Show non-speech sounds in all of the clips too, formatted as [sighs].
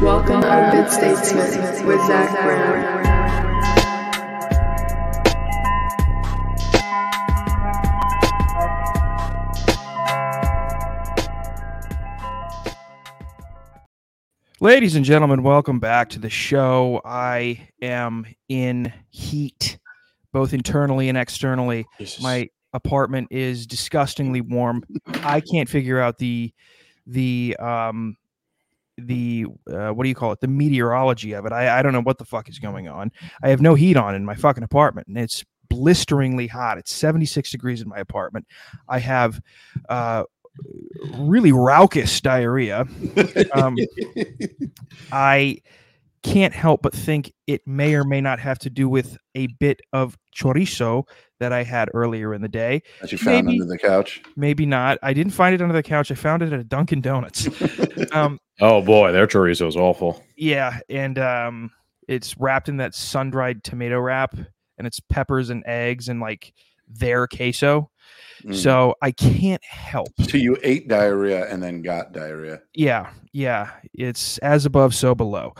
Welcome to Good Statesman with Zach Brown. Ladies and gentlemen, welcome back to the show. I am in heat, both internally and externally. My apartment is disgustingly warm. I can't figure out the the um the uh, what do you call it? The meteorology of it. I, I don't know what the fuck is going on. I have no heat on in my fucking apartment, and it's blisteringly hot. It's 76 degrees in my apartment. I have uh really raucous diarrhea. Um, [laughs] I can't help but think it may or may not have to do with a bit of chorizo that I had earlier in the day. that you found Maybe- under the couch. Maybe not. I didn't find it under the couch. I found it at a Dunkin' Donuts. [laughs] um, Oh boy, their chorizo is awful. yeah, and um, it's wrapped in that sun-dried tomato wrap, and it's peppers and eggs and like their queso. Mm. So I can't help. So you ate diarrhea and then got diarrhea. Yeah, yeah. It's as above, so below.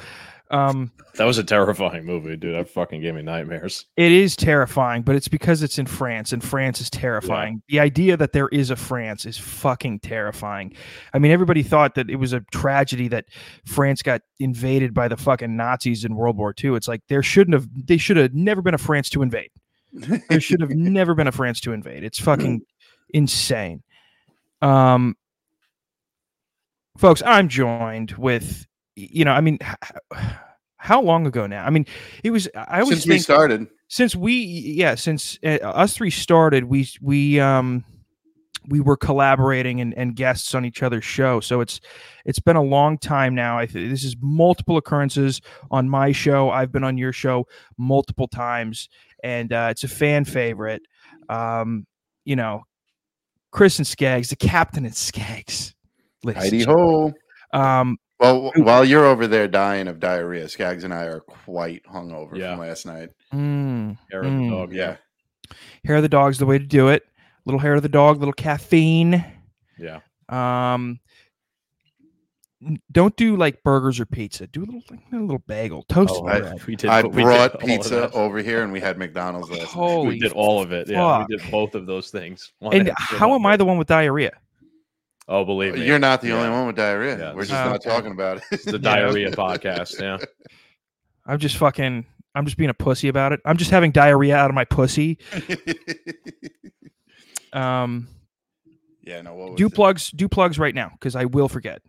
Um, That was a terrifying movie, dude. That fucking gave me nightmares. It is terrifying, but it's because it's in France, and France is terrifying. The idea that there is a France is fucking terrifying. I mean, everybody thought that it was a tragedy that France got invaded by the fucking Nazis in World War II. It's like there shouldn't have, they should have never been a France to invade. There should have [laughs] never been a France to invade. It's [clears throat] fucking insane. Um, folks, I'm joined with, you know, I mean, how long ago now? I mean, it was. I always Since we started, since we yeah since uh, us three started we we um we were collaborating and, and guests on each other's show. So it's it's been a long time now. I th- this is multiple occurrences on my show. I've been on your show multiple times. And uh, it's a fan favorite. Um you know chris and Scagz the captain and Scagz. Heidi ho. um Well, while you're over there dying of diarrhea, Scagz and I are quite hungover Yeah. from last night. mm, Hair of the Mm. dog. Yeah. hair of the dog's the way to do it little hair of the dog little caffeine Yeah. Um, don't do like burgers or pizza. Do a little like, a little bagel, toasted Oh, I- bread. we did. I we brought all pizza over here and we had McDonald's last night. Holy, We did all of it. Yeah, we did both of those things. [laughs] One and how am I the one with diarrhea? Oh, believe me, You're not the only one with diarrhea. Yeah, We're just is- not talking about it. It's the [laughs] diarrhea podcast. Yeah. [laughs] I'm just fucking. I'm just being a pussy about it. I'm just having diarrhea out of my pussy. [laughs] Um, yeah, no. What was do it? plugs, do plugs right now because I will forget.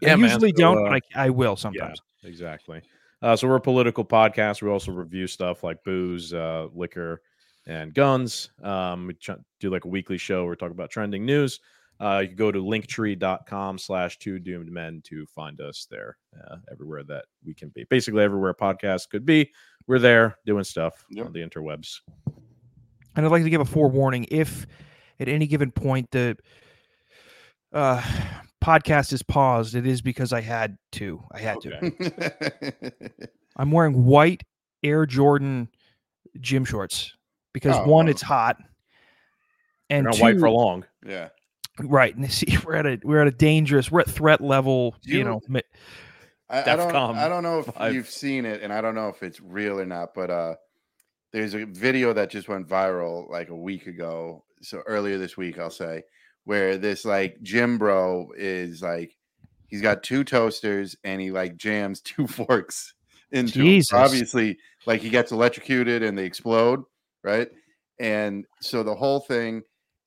Yeah, I man, usually so, don't, uh, but I, I will sometimes. Exactly. Uh, so we're a political podcast. We also review stuff like booze, uh, liquor, and guns. Um, we ch- do like a weekly show. We're talking about trending news. Uh, you can go to linktree.com slash two doomed men to find us there uh, everywhere that we can be. Basically, everywhere podcasts could be, we're there doing stuff Yep. on the interwebs. And I'd like to give a forewarning if at any given point the uh, podcast is paused, it is because I had to. I had to. [laughs] I'm wearing white Air Jordan gym shorts because Oh, one, it's hot, and not two, white for long. yeah. Right. And [laughs] see, we're at a we're at a dangerous, we're at threat level. You, you- know, I, I don't. Defcon I don't know if five. you've seen it, and I don't know if it's real or not. But uh, there's a video that just went viral like a week ago. So earlier this week, I'll say, where this like gym bro is like, he's got two toasters and he like jams [laughs] two forks into Jesus. Obviously, like he gets electrocuted and they explode, right? And so the whole thing,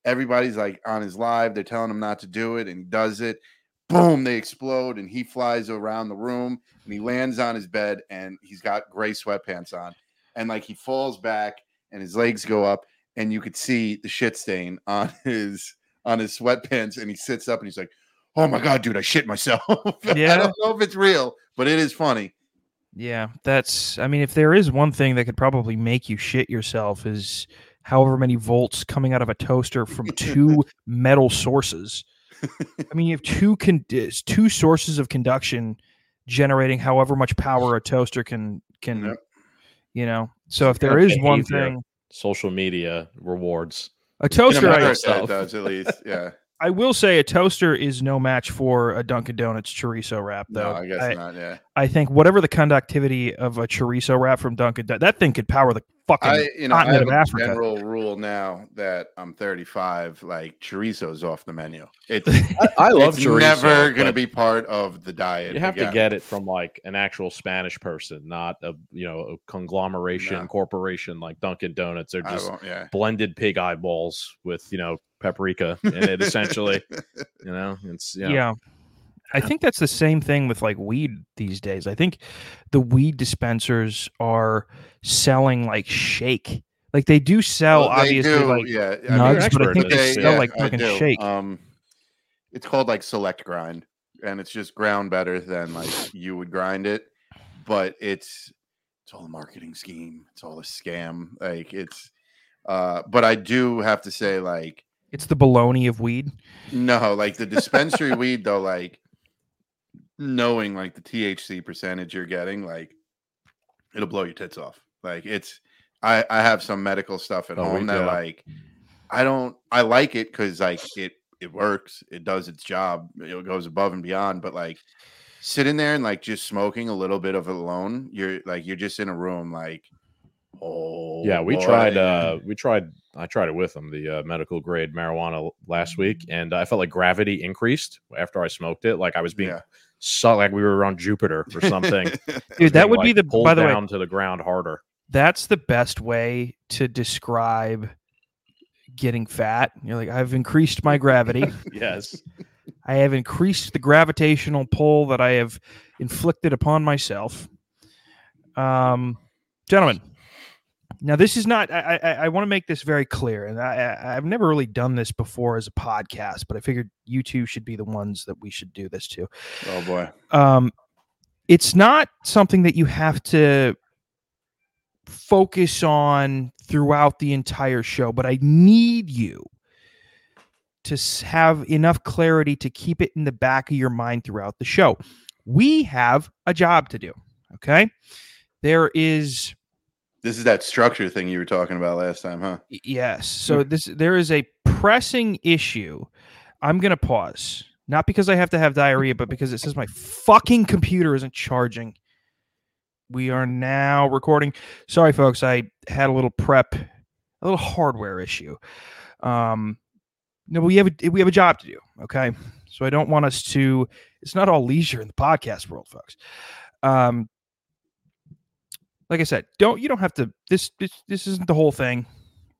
everybody's like on his live. They're telling him not to do it, and he does it boom, they explode, and he flies around the room and he lands on his bed and he's got gray sweatpants on. And like he falls back and his legs go up, and you could see the shit stain on [laughs] his on his sweatpants, and he sits up and he's like, Oh my god, dude, I shit myself. [laughs] Yeah. I don't know if it's real, but it is funny. yeah, that's. I mean, if there is one thing that could probably make you shit yourself is however many volts coming out of a toaster from two [laughs] metal sources. I mean, you have two con- two sources of conduction generating however much power a toaster can can. Yep. You know, so if Some there kind is of one thing, Social media rewards. a toaster, I, America, does at least. [laughs] Yeah. I will say a toaster is no match for a Dunkin' Donuts chorizo wrap, though. No, I guess not. Yeah. I think whatever the conductivity of a chorizo wrap from Dunkin', Don- that thing could power the fucking I you know I continent have of a Africa. general rule now that I'm 35. Like chorizo's off the menu. It's, [laughs] I, I love it's chorizo. never going to be part of the diet. You have to get it from like an actual Spanish person, not a you know a conglomeration No. corporation like Dunkin' Donuts. They're just yeah. blended pig eyeballs with you know paprika [laughs] in it. Essentially, [laughs] you know, it's you know, Yeah. I think that's the same thing with like weed these days. I think the weed dispensers are selling like shake. Like they do sell Well, they obviously do, like yeah. nugs, I mean, but I think at they sell yeah, like fucking shake. Um, it's called like select grind, and it's just ground better than like you would grind it, but it's it's all a marketing scheme. It's all a scam. Like it's, uh, but I do have to say, like, It's the baloney of weed. no, like the dispensary weed though, like knowing like the THC percentage you're getting, like it'll blow your tits off. Like it's, I I have some medical stuff at Oh, home that like I don't I like it because like it it works, it does its job, it goes above and beyond. But like sitting there and like just smoking a little bit of it alone, you're like you're just in a room like oh yeah. We boy. tried. uh We tried. I tried it with them, the uh, medical grade marijuana last week, and I felt like gravity increased after I smoked it. Like I was being Yeah. Sucked, like we were on Jupiter or something. [laughs] Dude, that being, would be the by the way, down to the ground harder. that's the best way to describe getting fat. You're like, I've increased my gravity. [laughs] Yes. [laughs] I have increased the gravitational pull that I have inflicted upon myself. Um, gentlemen, now this is not. I I, I want to make this very clear, and I, I I've never really done this before as a podcast, but I figured you two should be the ones that we should do this to. oh boy. Um, it's not something that you have to focus on throughout the entire show, but I need you to have enough clarity to keep it in the back of your mind throughout the show. We have a job to do. Okay. There is This is that structure thing you were talking about last time, huh? Yes. So this there is a pressing issue. I'm gonna pause. Not because I have to have diarrhea, but because it says my fucking computer isn't charging. We are now recording. Sorry, folks. I had a little prep, a little hardware issue. Um, no, we have a we have a job to do. Okay, so I don't want us to. It's not all leisure in the podcast world, folks. Um, like I said, don't you don't have to. This this this isn't the whole thing.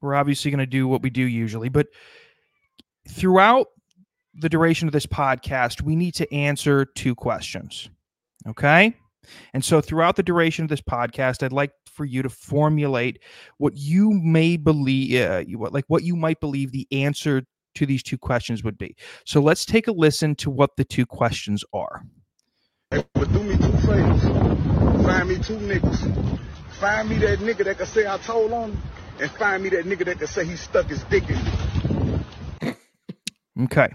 We're obviously going to do what we do usually, but throughout the duration of this podcast, we need to answer two questions. Okay. And so throughout the duration of this podcast, I'd like for you to formulate what you may believe, uh, you- what like what you might believe the answer to these two questions would be. So let's take a listen to what the two questions are. But Find me two niggas. Find me that nigga that can say I told on him, and find me that nigga that can say he stuck his dick in me. [laughs] Okay.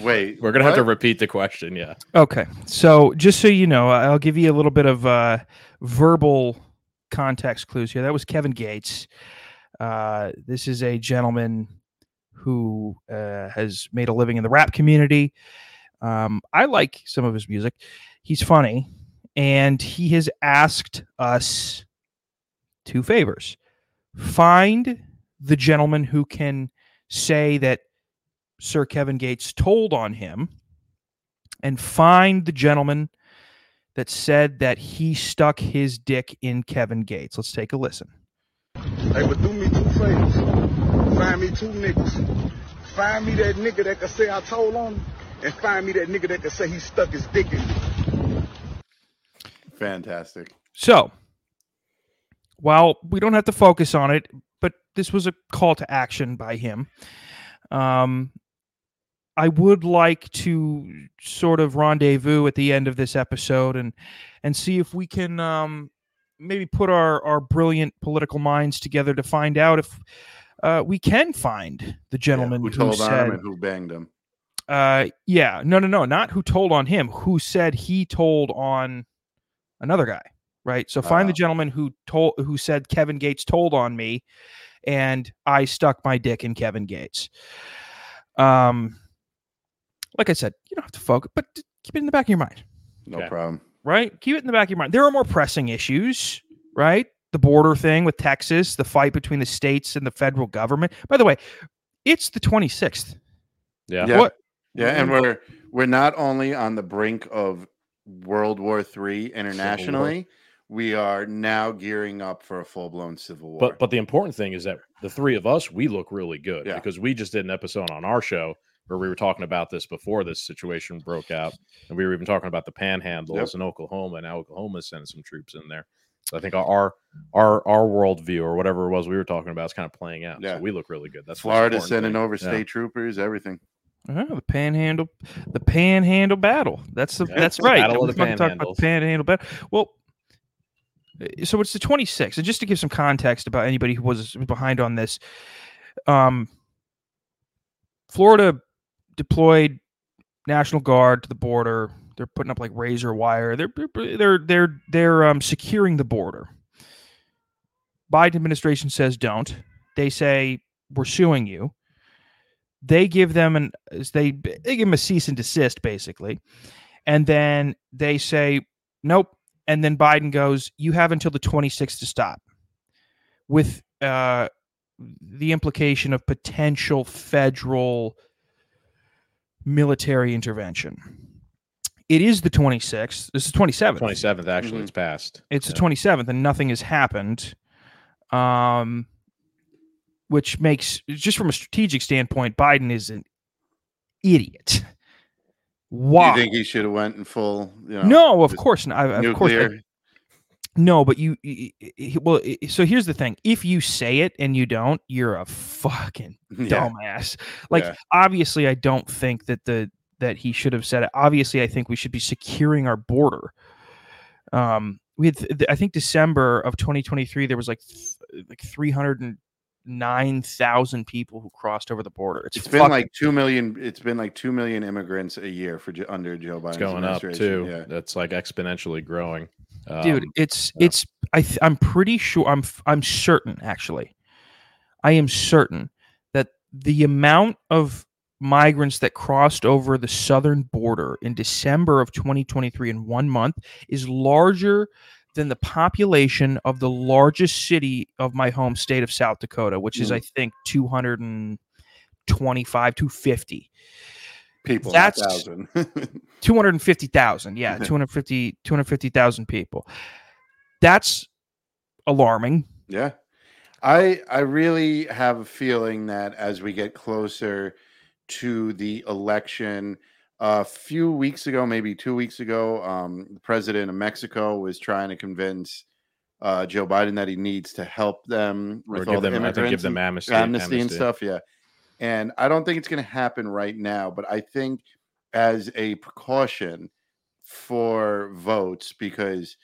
Wait, We're gonna have to repeat the question. Yeah. Okay. So just so you know, I'll give you a little bit of uh, verbal context clues here. That was Kevin Gates. Uh, this is a gentleman who uh, has made a living in the rap community. Um, I like some of his music. He's funny, and he has asked us two favors: find the gentleman who can say that Sir Kevin Gates told on him and find the gentleman that said that he stuck his dick in Kevin Gates. Let's take a listen. Hey, but do me two favors. Find me two niggas. Find me that nigga that can say I told on him, and find me that nigga that can say he stuck his dick in me. Fantastic. So, while we don't have to focus on it, but this was a call to action by him. Um, I would like to sort of rendezvous at the end of this episode and and see if we can um, maybe put our our brilliant political minds together to find out if uh, we can find the gentleman who who, told on said, him and who banged him. uh, yeah, no, no, no, not who told on him. Who said he told on another guy, right? So find the Ah. gentleman who told, who said Kevin Gates told on me, and I stuck my dick in Kevin Gates. Um, like I said, you don't have to focus, but keep it in the back of your mind, No Okay. problem. right? Keep it in the back of your mind. There are more pressing issues, right? The border thing with Texas, the fight between the states and the federal government. By the way, it's the 26th. Yeah. Yeah. What? Yeah, and we're we're not only on the brink of World War III internationally, we are now gearing up for a full blown civil war. But but the important thing is that the three of us we look really good Yeah. because we just did an episode on our show where we were talking about this before this situation broke out, and we were even talking about the panhandles Yep. in Oklahoma, and Oklahoma's sending some troops in there. So I think our our our worldview or whatever it was we were talking about is kind of playing out. Yeah. So we look really good. That's Florida sending thing. over Yeah. state troopers, everything. Oh, the panhandle, the panhandle battle. That's the, Yeah, that's the right. battle of the talking about the panhandle battle. Well, uh, so it's the 26th, and just to give some context about anybody who was behind on this, um, Florida deployed National Guard to the border. They're putting up like razor wire. They're they're they're they're um, securing the border. Biden administration says don't. They say we're suing you. They give them an they they give them a cease and desist basically, and then they say nope. And then Biden goes, "You have until the 26th to stop," with uh, the implication of potential federal military intervention. It is the 26th. This is 27th. 27th actually Mhm. it's passed. It's Yeah. the 27th, and nothing has happened. Um, which makes just from a strategic standpoint, Biden is an idiot. Why? Do you think he should have went in full? You know, no, of course not. Of course, no, but you, well, so here's the thing: if you say it and you don't, you're a fucking [laughs] yeah. dumbass. Like, Yeah. obviously, I don't think that the that he should have said it. Obviously, I think we should be securing our border. Um, we had, th- I think December of 2023, there was like like th- like 309,000 people who crossed over the border. It's, It's been like two million. It's been like two million immigrants a year for under Joe Biden. It's going up too. Yeah. That's like exponentially growing. dude Um, it's yeah. it's i th- i'm pretty sure i'm f- i'm certain actually i am certain that the amount of migrants that crossed over the southern border in december of 2023 in one month is larger than the population of the largest city of my home state of south dakota which is Mm. i think 225 250 people. That's- That's thousand. [laughs] 250,000. Yeah, [laughs] 250 250,000 people. That's alarming. Yeah. I I really have a feeling that as we get closer to the election, a few weeks ago, maybe two weeks ago, um, the president of Mexico was trying to convince uh, Joe Biden that he needs to help them or with all give the them, I think, give immigrants them and- amnesty, amnesty, and stuff. Yeah. And I don't think it's going to happen right now, but I think as a precaution for votes, because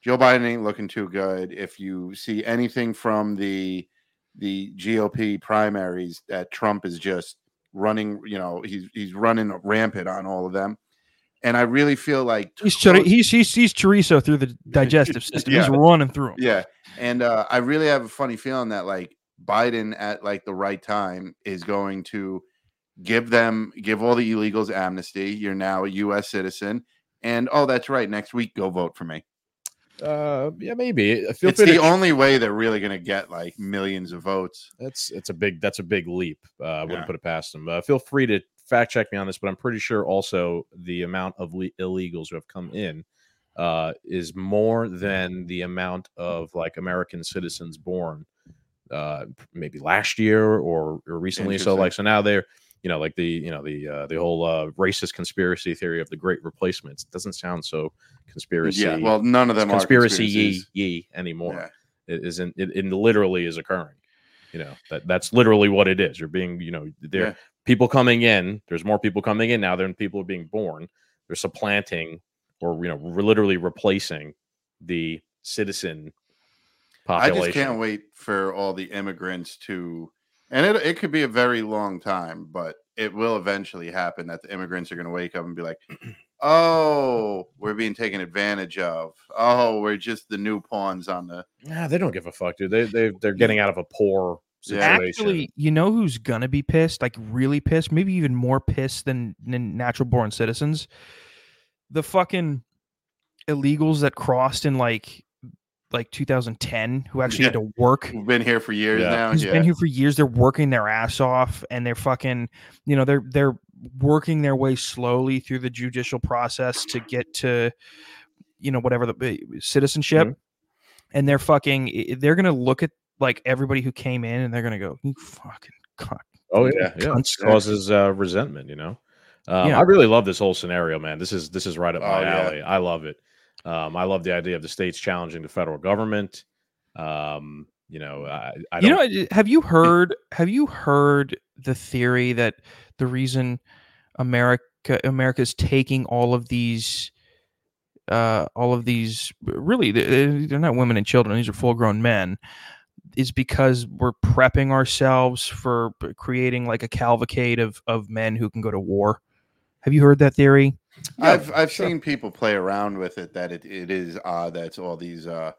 Joe Biden ain't looking too good. If you see anything from the the GOP primaries, that Trump is just running, you know, he's he's running rampant on all of them. And I really feel like He's close- chori- he's, he's he's chorizo through the [laughs] digestive system. He's Yeah. running through 'em. yeah, and uh, I really have a funny feeling that like Biden at like the right time is going to give them give all the illegals amnesty. You're now a U.S. citizen, and oh, that's right. Next week, go vote for me. Uh, yeah, maybe. Feel It's the to- only way they're really going to get like millions of votes. That's it's a big that's a big leap. Uh, I wouldn't Yeah. put it past them. Uh, feel free to fact check me on this, but I'm pretty sure also the amount of le- illegals who have come in uh, is more than the amount of like American citizens born uh, maybe last year or, or recently. So like so now they're you know like the you know the uh, the whole uh, racist conspiracy theory of the Great Replacements It doesn't sound so conspiracy. Yeah, well, none of them conspiracy are ye ye anymore Yeah. it isn't it, it literally is occurring you know that that's literally what it is you're being you know there Yeah. people coming in there's more people coming in now than people are being born they're supplanting or you know literally replacing the citizen population. I just can't wait for all the immigrants to, and it it could be a very long time, but it will eventually happen that the immigrants are going to wake up and be like, [clears throat] "Oh, we're being taken advantage of. Oh, we're just the new pawns on the." Nah, they don't give a fuck dude they, they they're getting out of a poor situation. Actually, you know who's gonna be pissed? Like really pissed, maybe even more pissed than, than natural born citizens. The fucking illegals that crossed in like like 2010 who [laughs] actually had to work We've been here for years Yeah. now. who's Yeah. been here for years. They're working their ass off, and they're fucking, you know, they're they're working their way slowly through the judicial process to get to, you know, whatever the uh, citizenship, Mm-hmm. and they're fucking. They're gonna look at like everybody who came in, and they're gonna go, "You fucking cock." Oh Yeah. yeah, yeah. It causes uh, resentment. You know, um, Yeah. I really love this whole scenario, man. This is this is right up Oh, my yeah. alley. I love it. Um, I love the idea of the states challenging the federal government. Um, you know, I, I You don't. know, have you heard? Have you heard the theory that the reason America America is taking all of these, uh, all of these really they- they're not women and children; these are full grown men, is because we're prepping ourselves for creating like a cavalcade of of men who can go to war. Have you heard that theory? I've I've seen people play around with it that it, it is odd that it's all these uh,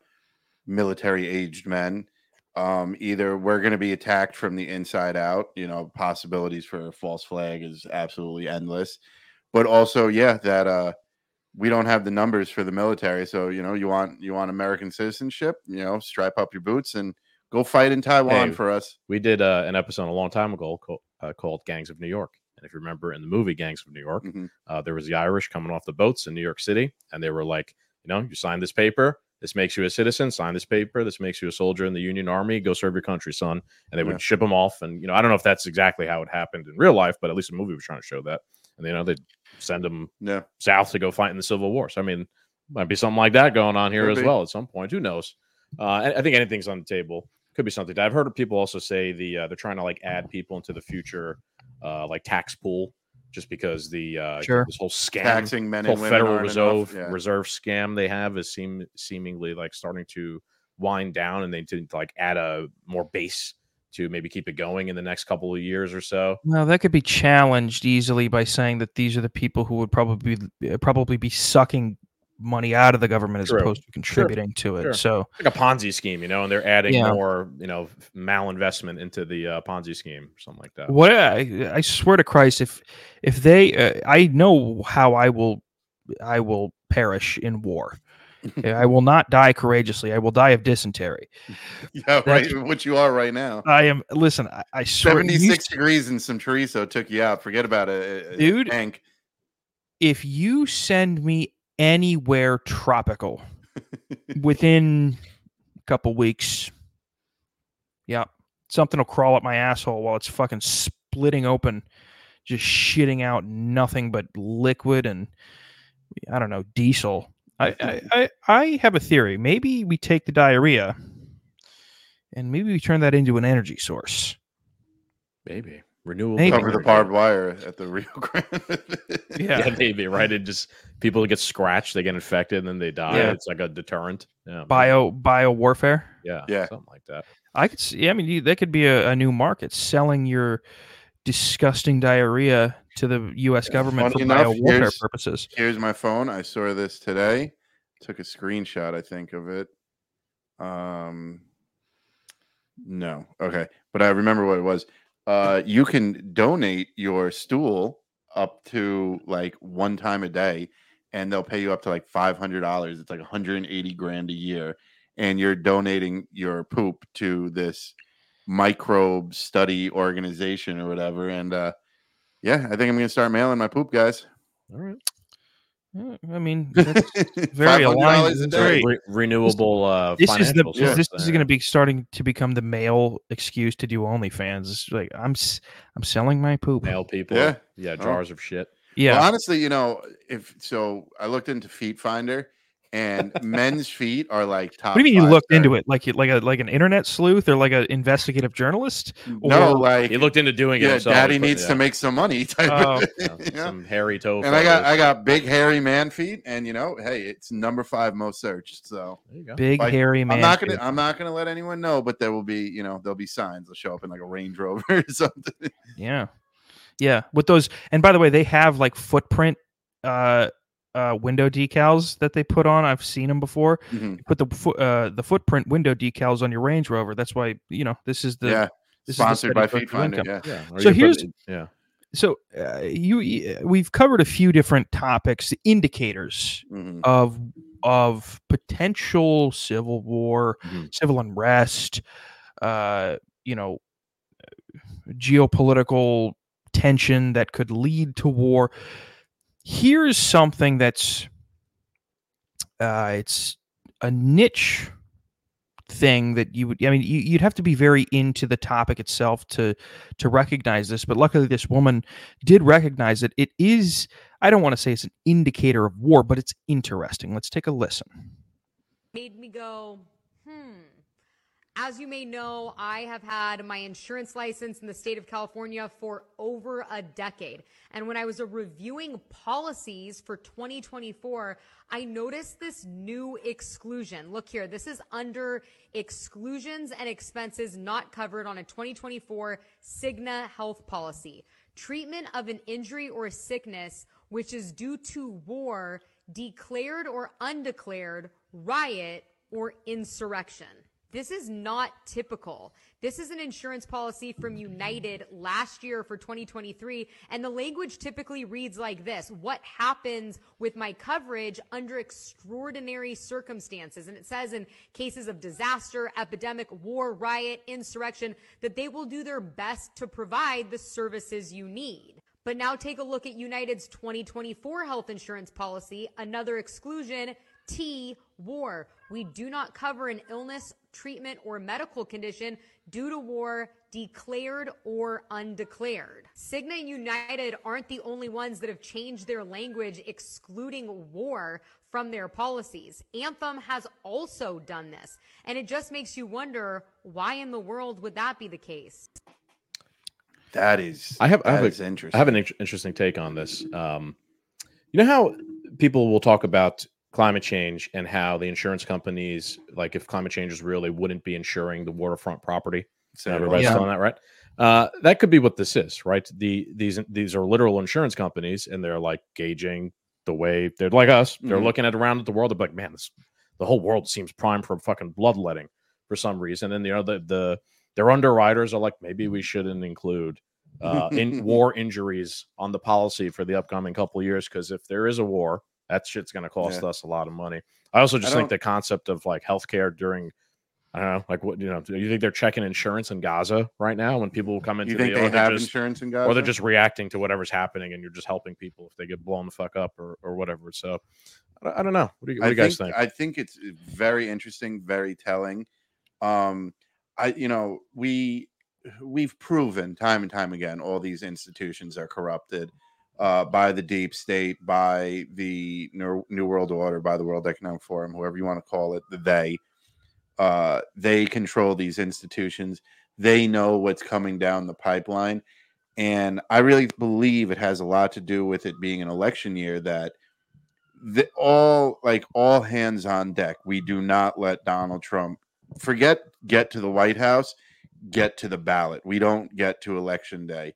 military aged men. Um, either we're going to be attacked from the inside out, you know, possibilities for a false flag is absolutely endless, but also, yeah, that uh, we don't have the numbers for the military. So, you know, you want you want American citizenship, you know, strap up your boots and go fight in Taiwan Hey, for us. We did uh, an episode a long time ago called, uh, called "Gangs of New York," and if you remember in the movie "Gangs of New York," Mhm. uh, there was the Irish coming off the boats in New York City, and they were like, you know, you sign this paper, this makes you a citizen. Sign this paper, this makes you a soldier in the Union Army. Go serve your country, son. And they would Yeah. ship them off. And you know, I don't know if that's exactly how it happened in real life, but at least the movie was trying to show that. And you know, they'd send them Yeah, south to go fight in the Civil War. So I mean, might be something like that going on here Could as be. well at some point. Who knows? Uh, I, I think anything's on the table. Could be something. I've heard people also say the uh, they're trying to like add people into the future uh, like tax pool just because the uh, Sure. this whole scam taxing men whole and women Federal Reserve enough. Yeah. Reserve scam they have is seem seemingly like starting to wind down, and they did like add a more base to maybe keep it going in the next couple of years or so. Well, that could be challenged easily by saying that these are the people who would probably be, probably be sucking money out of the government as True. opposed to contributing to it. Sure. So Like a Ponzi scheme, you know, and they're adding Yeah. more, you know, malinvestment into the uh, Ponzi scheme, something like that. what I, I swear to Christ, if if they, uh, I know how I will, I will perish in war. [laughs] I will not die courageously. I will die of dysentery. [laughs] Yeah, That's- right. What you are right now. I am. Listen, I, I swear. 76 degrees and some chorizo took you out. Forget about it, Dude. Hank. if you send me anywhere tropical [laughs] within a couple weeks, yeah, something will crawl up my asshole while it's fucking splitting open, just shitting out nothing but liquid and I don't know diesel. I I, I, I have a theory. Maybe we take the diarrhea and maybe we turn that into an energy source. Maybe renewable. Maybe. Cover the barbed wire at the Rio [laughs] Grande. Yeah. Yeah, maybe right. It just people get scratched, they get infected, and then they die. Yeah. It's like a deterrent. Yeah, maybe. Bio bio warfare. Yeah, Yeah. something like that. I could see. I mean, you- that could be a, a new market selling your disgusting diarrhea to the U.S. government Funny for enough, bio warfare here's- purposes. Here's my phone. I saw this today. Took a screenshot, I think, of it. Um, no, okay, but I remember what it was. Uh, you can donate your stool up to like one time a day, and they'll pay you up to like five hundred dollars. It's like 180 grand a year, and you're donating your poop to this microbe study organization or whatever. And uh, yeah, I think I'm gonna start mailing my poop, guys. All right. Uh, I mean, [laughs] that's very $500 aligned. a day. very- Re- renewable. Uh, This is the yeah. this is going to be starting to become the male excuse to do OnlyFans. It's like I'm s- I'm selling my poop. male people. Yeah. yeah, Oh. jars of shit. Yeah, Well, honestly, you know, if so, I looked into Feet Finder, and men's feet are like top. what do you mean you looked guys. into it like you- like a like an internet sleuth or like an investigative journalist? No, like He looked into doing it. himself, daddy but, needs yeah, to make some money. [laughs] Type Oh. of, yeah, you know? some hairy toe. And I got. I got big hairy man feet, and you know, hey, it's number five most searched. So There you go. Big Like, hairy man. I'm not gonna feet. I'm not gonna let anyone know, but there will be you know there'll be signs. They'll show up in like a Range Rover [laughs] or something. Yeah. Yeah. With those and by the way, they have like footprint uh uh window decals that they put on. I've seen them before. Mhm. Put the fo- uh the footprint window decals on your Range Rover. That's why, you know, this is the yeah, This is the Sponsored by study Feet Finder. Yeah. Yeah. So here's- it- yeah. So uh, you y- we've covered a few different topics, indicators Mhm. of of potential civil war, Mhm. civil unrest, uh, you know, geopolitical tension that could lead to war. Here's something that's uh, it's a niche thing that you would i mean you, you'd have to be very into the topic itself to to recognize this but luckily this woman did recognize it it is i don't want to say it's an indicator of war but it's interesting let's take a listen made me go, hmm. As you may know, I have had my insurance license in the state of California for over a decade. And when I was reviewing policies for 2024, I noticed this new exclusion. Look here, this is under exclusions and expenses not covered on a 2024 Cigna health policy. Treatment of an injury or sickness which is due to war, declared or undeclared, riot, or insurrection. This is not typical. This is an insurance policy from United last year for 2023. And the language typically reads like this What happens with my coverage under extraordinary circumstances? And it says in cases of disaster, epidemic, war, riot, insurrection, that they will do their best to provide the services you need. But now take a look at United's 2024 health insurance policy, another exclusion, T, war. We do not cover an illness, treatment, or medical condition due to war, declared or undeclared. Cigna and United aren't the only ones that have changed their language excluding war from their policies. Anthem has also done this. And it just makes you wonder why in the world would that be the case? That is. I have, I have, is a, interesting. I have an interesting take on this. Um, you know how people will talk about climate change and how the insurance companies, like if climate change is real, they wouldn't be insuring the waterfront property. So Everybody's Yeah. telling that, right? Uh, that could be what this is, right? The these these are literal insurance companies, and they're like gauging the way they're like us. They're Mhm. looking at around at the world. They're like, man, this the whole world seems primed for fucking bloodletting for some reason. And you know the the their underwriters are like, maybe we shouldn't include uh, in [laughs] war injuries on the policy for the upcoming couple of years because if there is a war, that shit's going to cost Yeah. us a lot of money. I also just think the concept of like healthcare during I don't know, like what you know, do you think they're checking insurance in Gaza right now when people come into you think the they have just, insurance in Gaza? or they're just reacting to whatever's happening and you're just helping people if they get blown the fuck up or, or whatever. So I don't- know. What do you, what do you guys think? I think it's very interesting, very telling. Um, I you know we we've proven time and time again all these institutions are corrupted uh, by the deep state, by the New, World Order, by the World Economic Forum, whoever you want to call it. The they uh, they control these institutions. They know what's coming down the pipeline. And I really believe it has a lot to do with it being an election year that the, all like all hands on deck. We do not let Donald Trump forget get to the White House, get to the ballot. We don't get to election day.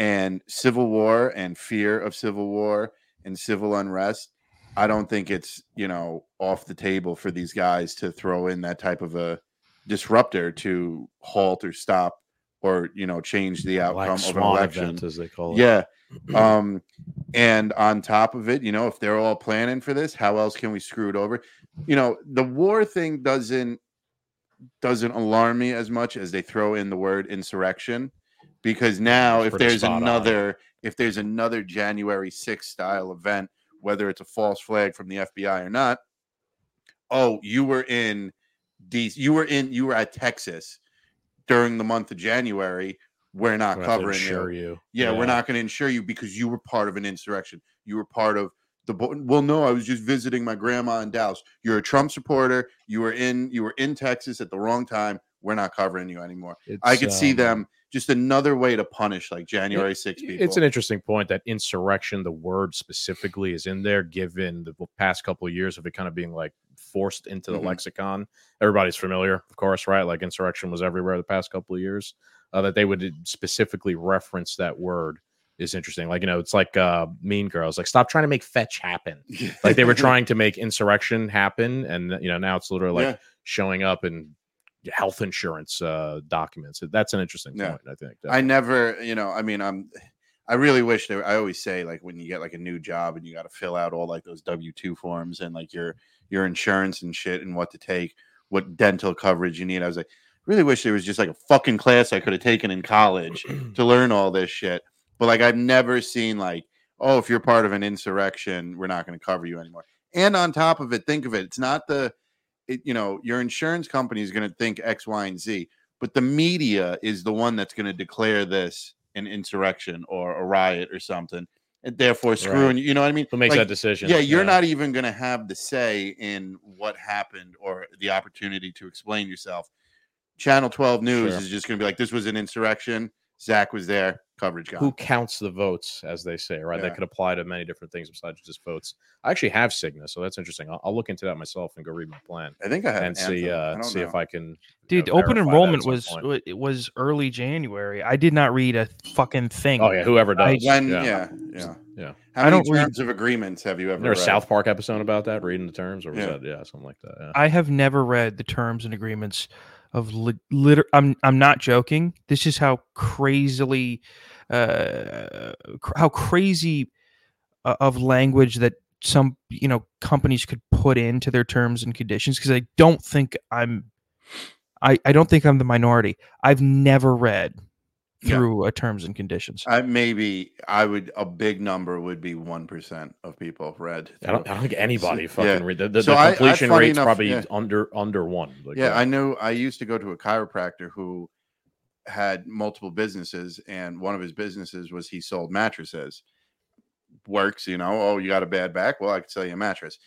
And civil war and fear of civil war and civil unrest, I don't think it's, you know, off the table for these guys to throw in that type of a disruptor to halt or stop or, you know, change the outcome of an election. event, as they call it. Yeah. [clears throat] Um, and on top of it, you know, if they're all planning for this, how else can we screw it over? You know, the war thing doesn't doesn't alarm me as much as they throw in the word insurrection because now if there's spot on. another if there's another January 6th style event, whether it's a false flag from the FBI or not, oh, you were in DC, you were in you were at Texas during the month of January. We're not We're gonna have to covering you. you. Yeah, we're not going to insure you because you were part of an insurrection. You were part of the. bo- Well, no, I was just visiting my grandma in Dallas. You're a Trump supporter. You were in. You were in Texas at the wrong time. We're not covering you anymore. I It's, could see um, them just another way to punish like January 6th people. It's an interesting point that insurrection, the word specifically, is in there, given the past couple of years of it kind of being like forced into the Mhm. lexicon. Everybody's familiar, of course, right? Like insurrection was everywhere the past couple of years. Uh, that they would specifically reference that word is interesting. Like you know, it's like uh, Mean Girls. Like stop trying to make fetch happen. [laughs] Like they were trying to make insurrection happen, and you know now it's literally like Yeah. showing up and health insurance uh, documents. That's an interesting Yeah. point. I think. I never, you know, I mean, I'm, I really wish there. I always say like when you get like a new job and you got to fill out all like those W two forms and like your your insurance and shit and what to take, what dental coverage you need. I was like, really wish there was just like a fucking class I could have taken in college [clears throat] to learn all this shit. But like I've never seen like, oh, if you're part of an insurrection, we're not going to cover you anymore. And on top of it, think of it, it's not the, it, you know, your insurance company is going to think X, Y, and Z, but the media is the one that's going to declare this an insurrection or a riot or something, and therefore screwing you. You know what I mean? Who makes Like, that decision? yeah, you're not even going to have the say in what happened or the opportunity to explain yourself. Channel 12 News Sure. is just going to be like, this was an insurrection. Zach was there. Coverage guy. Who counts the votes, as they say, right? Yeah. That could apply to many different things besides just votes. I actually have Cigna, so that's interesting. I'll, I'll look into that myself and go read my plan I think I have and see uh, don't see if. I can. you Dude, know, open verify that at enrollment was point. it was early January. I did not read a fucking thing. Oh yeah, whoever I- does. When, yeah. yeah, yeah. Yeah. How I many don't read- terms of agreements have you ever Isn't there a read? South Park episode about that, reading the terms, or was Yeah. that yeah, something like that? Yeah. I have never read the terms and agreements of li- liter- I'm I'm not joking. This is how crazily uh cr- how crazy uh, of language that some you know companies could put into their terms and conditions because I don't think I'm I I don't think I'm the minority. I've never read Yeah. through a terms and conditions. I maybe I would a big number would be one percent of people read. I don't, I don't think anybody So- fucking yeah. read the, the, So the I- I- completion funny rate's enough, probably yeah. under under one. Like, yeah, I know. I used to go to a chiropractor who had multiple businesses, and one of his businesses was he sold mattresses. Works, you know. Oh, you got a bad back? Well, I could sell you a mattress.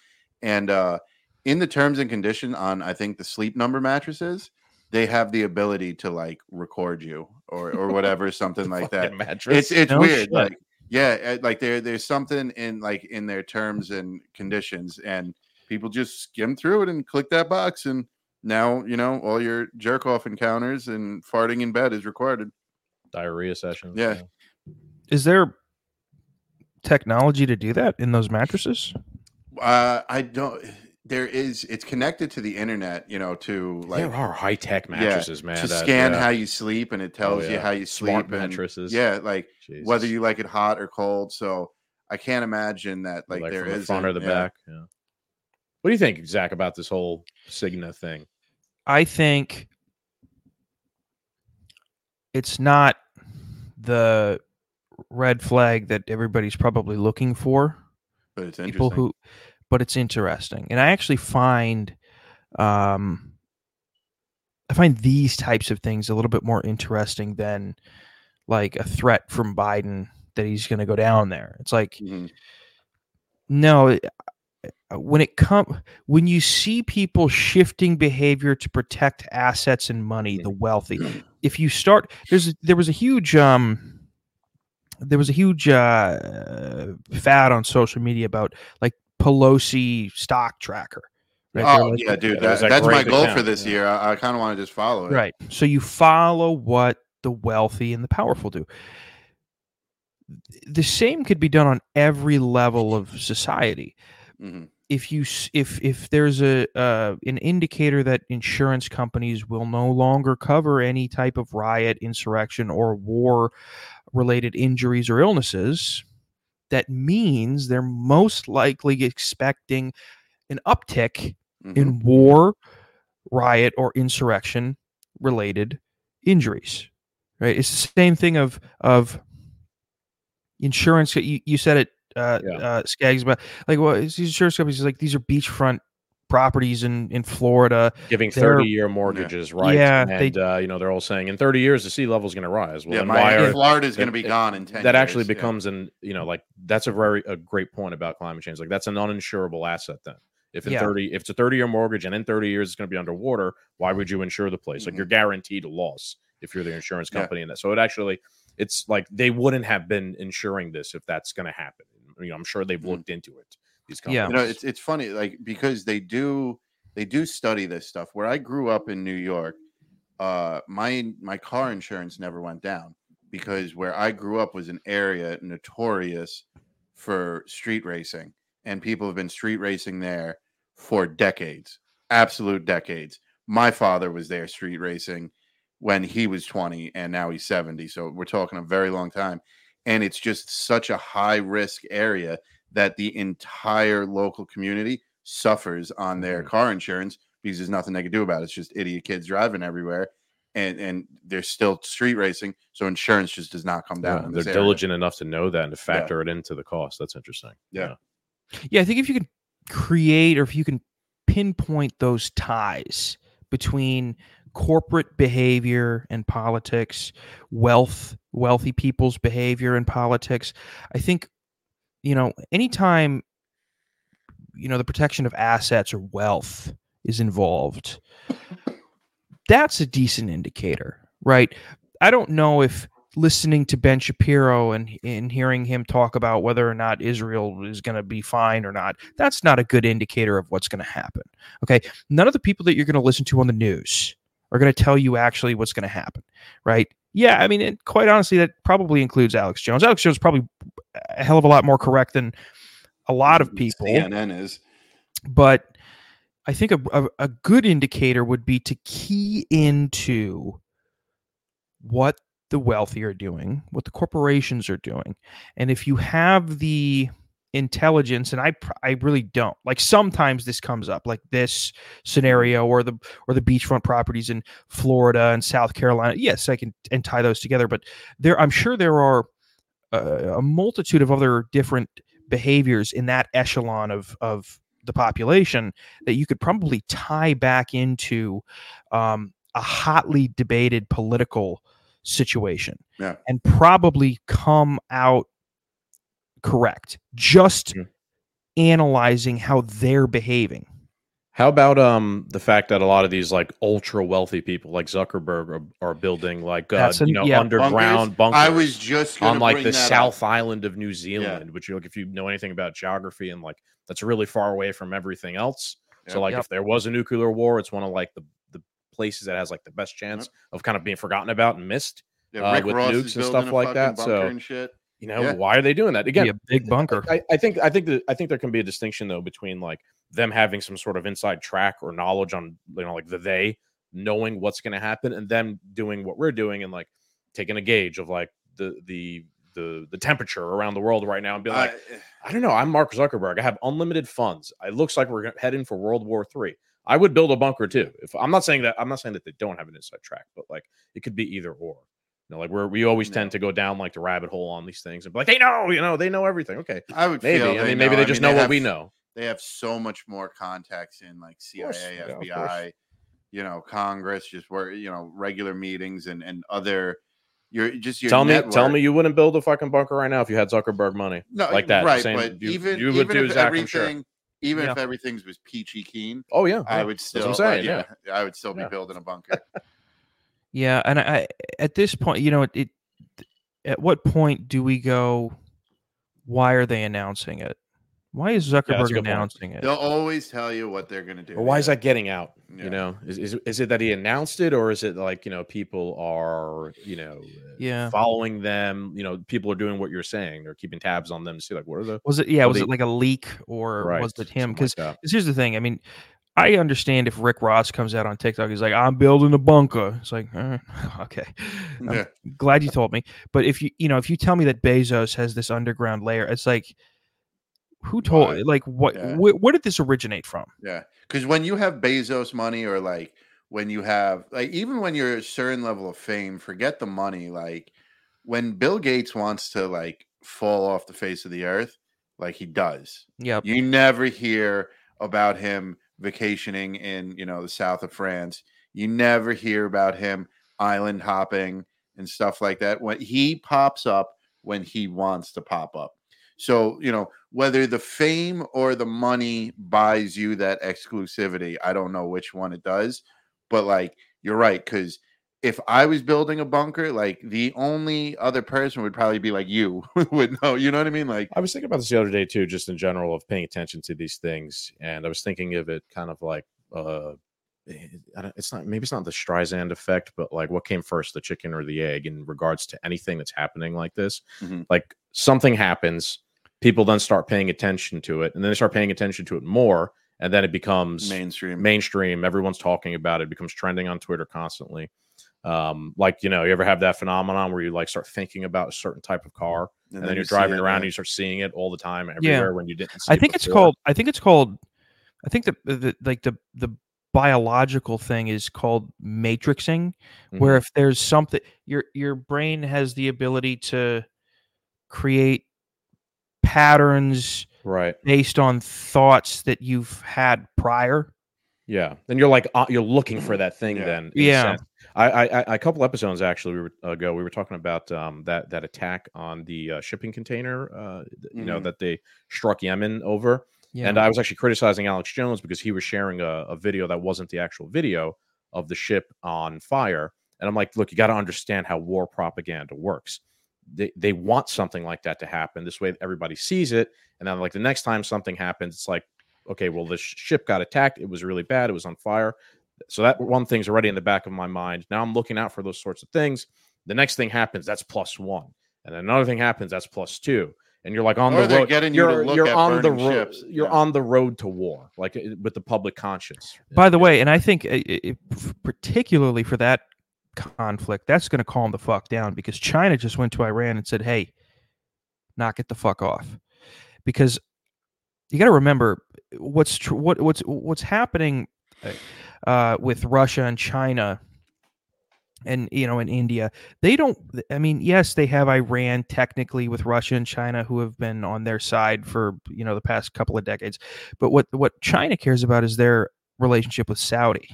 And uh, in the terms and condition on, I think the sleep number mattresses, they have the ability to like record you or or [laughs] whatever, something like that. mattress. It's it's No weird. shit. Like, yeah, uh, like there there's something in like in their terms and conditions, and people just skim through it and click that box, and now you know all your jerk off encounters and farting in bed is recorded. diarrhea sessions. Yeah. Is there technology to do that in those mattresses? Uh, I don't. There is. It's connected to the internet. You know, to like there are high tech yeah, mattresses, man. to that- scan yeah. how you sleep, and it oh, tells you yeah. how you Smart sleep. and- mattresses. Yeah, like whether you like it hot or cold. So I can't imagine that like, there from the front or the back. Yeah. What do you think, Zach, about this whole Cigna thing? I think it's not the red flag that everybody's probably looking for. But it's People who, but it's interesting, and I actually find, um, I find these types of things a little bit more interesting than like a threat from Biden that he's going to go down there. It's like Mhm. no uh, when it come when you see people shifting behavior to protect assets and money the wealthy [clears throat] if you start there's there was a huge um there was a huge uh fad on social media about like Pelosi stock tracker right Oh like- yeah, dude. That- that that's my great goal for this yeah. year. I, I kind of want to just follow it. Right. So you follow what the wealthy and the powerful do. The same could be done on every level of society. Mhm. If you if if there's a uh, an indicator that insurance companies will no longer cover any type of riot, insurrection, or war related injuries or illnesses, that means they're most likely expecting an uptick Mhm. in war, riot, or insurrection related injuries. Right? It's the same thing of of insurance. You, you said it, uh, Yeah. uh, Scagz, about like well, insurance companies like these are beachfront properties in in Florida. Giving 30 year mortgages, right? Yeah, And, they- uh, you know, they're all saying in 30 years, the sea level is going to rise. Well, yeah, my why are, Florida is going to be it- gone in ten. that years, actually yeah. becomes an, you know, like that's a very, a great point about climate change. Like that's an uninsurable asset then. If in Yeah. 30, if it's a 30 year mortgage and in 30 years it's going to be underwater, why would you insure the place? Like Mhm. you're guaranteed a loss if you're the insurance Yeah. company. And that, so it actually, it's like they wouldn't have been insuring this if that's going to happen. You know, I'm sure they've Mhm. looked into it. These Yeah. You know, it's it's funny, like because they do they do study this stuff. Where I grew up in New York, uh, my my car insurance never went down because where I grew up was an area notorious for street racing, and people have been street racing there for decades, absolute decades. my father was there street racing when he was 20 and now he's 70. So we're talking a very long time. And it's just such a high risk area that the entire local community suffers on their Mhm. car insurance because there's nothing they can do about it. It's just idiot kids driving everywhere. And, and they're still street racing, so insurance just does not come down. Yeah, they're area. diligent enough to know that and to factor it into the cost. That's interesting. Yeah. Yeah, I think if you can create or if you can pinpoint those ties between corporate behavior and politics, wealth, wealthy people's behavior and politics, I think you know, anytime you know the protection of assets or wealth is involved, that's a decent indicator, right? I don't know if listening to Ben Shapiro and and hearing him talk about whether or not Israel is going to be fine or not, that's not a good indicator of what's going to happen. Okay, none of the people that you're going to listen to on the news are going to tell you actually what's going to happen, right? Yeah, I mean, and quite honestly, that probably includes Alex Jones. Alex Jones probably a hell of a lot more correct than a lot of mm, people CNN is. but I think a, a, a good indicator would be to key into what the wealthy are doing, what the corporations are doing, and if you have the intelligence, and I I really don't like sometimes this comes up like this scenario or the or the beachfront properties in Florida and South Carolina. Yes, I can and tie those together, but there I'm sure there are a multitude of other different behaviors in that echelon of of the population that you could probably tie back into um, a hotly debated political situation Yeah. and probably come out correct just Mhm. analyzing how they're behaving How about um the fact that a lot of these like ultra wealthy people like Zuckerberg are, are building like uh, an- you know yeah. underground bunkers, I was just on like the South up. Island of New Zealand, which you look if you know anything about geography and like that's really far away from everything else. So like Yep. if there was a nuclear war, it's one of like the the places that has like the best chance of kind of being forgotten about and missed. Yeah, uh, with Ross nukes and stuff like that, so- You know, Yeah. why are they doing that? Again, be a big bunker I, I think I think that I think there can be a distinction though between like them having some sort of inside track or knowledge on you know like the they knowing what's going to happen and them doing what we're doing and like taking a gauge of like the the the the temperature around the world right now and being like I- I don't know I'm Mark Zuckerberg. I have unlimited funds. It looks like we're heading for World War Three. I would build a bunker too. If I'm not saying that I'm not saying that they don't have an inside track but like it could be either or. You know like we're we always No. tend to go down like the rabbit hole on these things and be like they know you know they know everything. Okay. I would maybe. I mean maybe they just know they what have- we know They have so much more contacts in like CIA, course. FBI, you know, Congress, just where you know regular meetings and and other. You're just your tell me, tell me, you wouldn't build a fucking bunker right now if you had Zuckerberg money no, like that. right? Same- but you- even you would even do, if Zach, I'm sure. everything, even if Yeah. everything's was peachy keen, Oh yeah, I would still, I'm uh, saying. yeah. yeah, [laughs] I would still be building a bunker. [laughs] Yeah, and I, I at this point, you know, it, it. At what point do we go? Why are they announcing it? Why is that's a Zuckerberg point. announcing it? They'll always tell you what they're gonna do. Or why is that getting out? Yeah. You know, is, is is it that he announced it, or is it like you know people are you know Yeah. following them? You know, people are doing what you're saying. They're keeping tabs on them to see like what are the Was it? Yeah, was they- it like a leak or right, was it him? Because like here's the thing. I mean, I understand if Rick Ross comes out on TikTok, he's like, "I'm building a bunker." It's like, uh, [laughs] okay, I'm Yeah. glad you told me. But if you, you know, if you tell me that Bezos has this underground layer, it's like, who told? Why? Like, what? Yeah. Wh- where did this originate from? Yeah, because when you have Bezos money, or like when you have like even when you're a certain level of fame, forget the money. Like when Bill Gates wants to like fall off the face of the earth, like he does. Yep. You never hear about him vacationing in you know the south of France. You never hear about him island hopping and stuff like that. When he pops up when he wants to pop up. So, you know, whether the fame or the money buys you that exclusivity, I don't know which one it does, but like you're right cuz if I was building a bunker, like the only other person would probably be like you [laughs] would know, you know what I mean? Like I was thinking about this the other day too, just in general of paying attention to these things, and I was thinking of it kind of like uh, I don't- it's not maybe it's not the Streisand effect, but like what came first, the chicken or the egg, in regards to anything that's happening like this. Mhm. Like something happens, people then start paying attention to it, and then they start paying attention to it more, and then it becomes Mainstream. mainstream. Everyone's talking about it. it becomes trending on Twitter constantly. Um, like you know, you ever have that phenomenon where you like start thinking about a certain type of car, and, then, you you're see driving it, around yeah. and you start seeing it all the time everywhere when you didn't. See I it think it's called. I think it's called. I think the, the like the the biological thing is called matrixing, where Mhm. if there's something, your your brain has the ability to create patterns right. based on thoughts that you've had prior. Yeah, then you're like uh, you're looking for that thing. Yeah. Then, Yeah. sense. I, I, I a couple episodes actually we were, ago we were talking about um, that that attack on the uh, shipping container, uh, th- you know Mhm. that they struck Yemen over, Yeah. and I was actually criticizing Alex Jones because he was sharing a, a video that wasn't the actual video of the ship on fire, and I'm like, look, you got to understand how war propaganda works. They they want something like that to happen. This way, everybody sees it, and then like the next time something happens, it's like, okay, well, this ship got attacked. It was really bad. It was on fire. So that one thing's already in the back of my mind. Now I'm looking out for those sorts of things. The next thing happens, that's plus one, and another thing happens, that's plus two. And you're like on Or the road. getting you to you're look you're at on the road. ships. You're Yeah. on the road to war, like with the public conscience. By the way, and I think uh, uh, uh, particularly for that conflict, that's going to calm the fuck down because China just went to Iran and said, "Hey, knock it the fuck off," because you got to remember what's tr- what what's what's happening uh, with Russia and China. And you know, in India, they don't. I mean, yes, they have Iran technically with Russia and China, who have been on their side for you know the past couple of decades. But what what China cares about is their relationship with Saudi.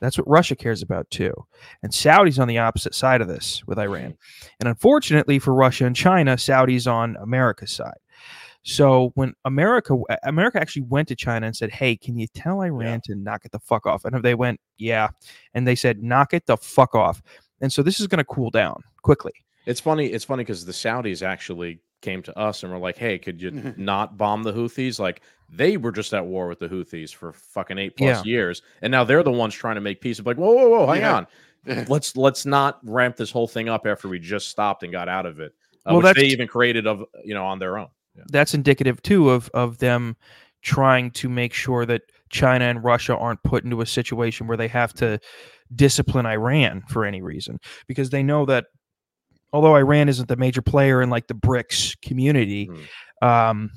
That's what Russia cares about too. And Saudi's on the opposite side of this with Iran. And unfortunately for Russia and China, Saudi's on America's side. So when America America actually went to China and said, "Hey, can you tell Iran to knock it the fuck off?" And they went, "Yeah," and they said, "Knock it the fuck off." And so this is going to cool down quickly. It's funny. It's funny because the Saudis actually came to us and were like, "Hey, could you [laughs] not bomb the Houthis?" Like they were just at war with the Houthis for fucking eight plus years, and now they're the ones trying to make peace. It's like, whoa, whoa, whoa, hang Yeah. on. [laughs] Let's let's not ramp this whole thing up after we just stopped and got out of it. Uh, Well, which they even created of you know on their own. Yeah. That's indicative too of of them trying to make sure that China and Russia aren't put into a situation where they have to discipline Iran for any reason because they know that although Iran isn't the major player in like the BRICS community, Mhm. um,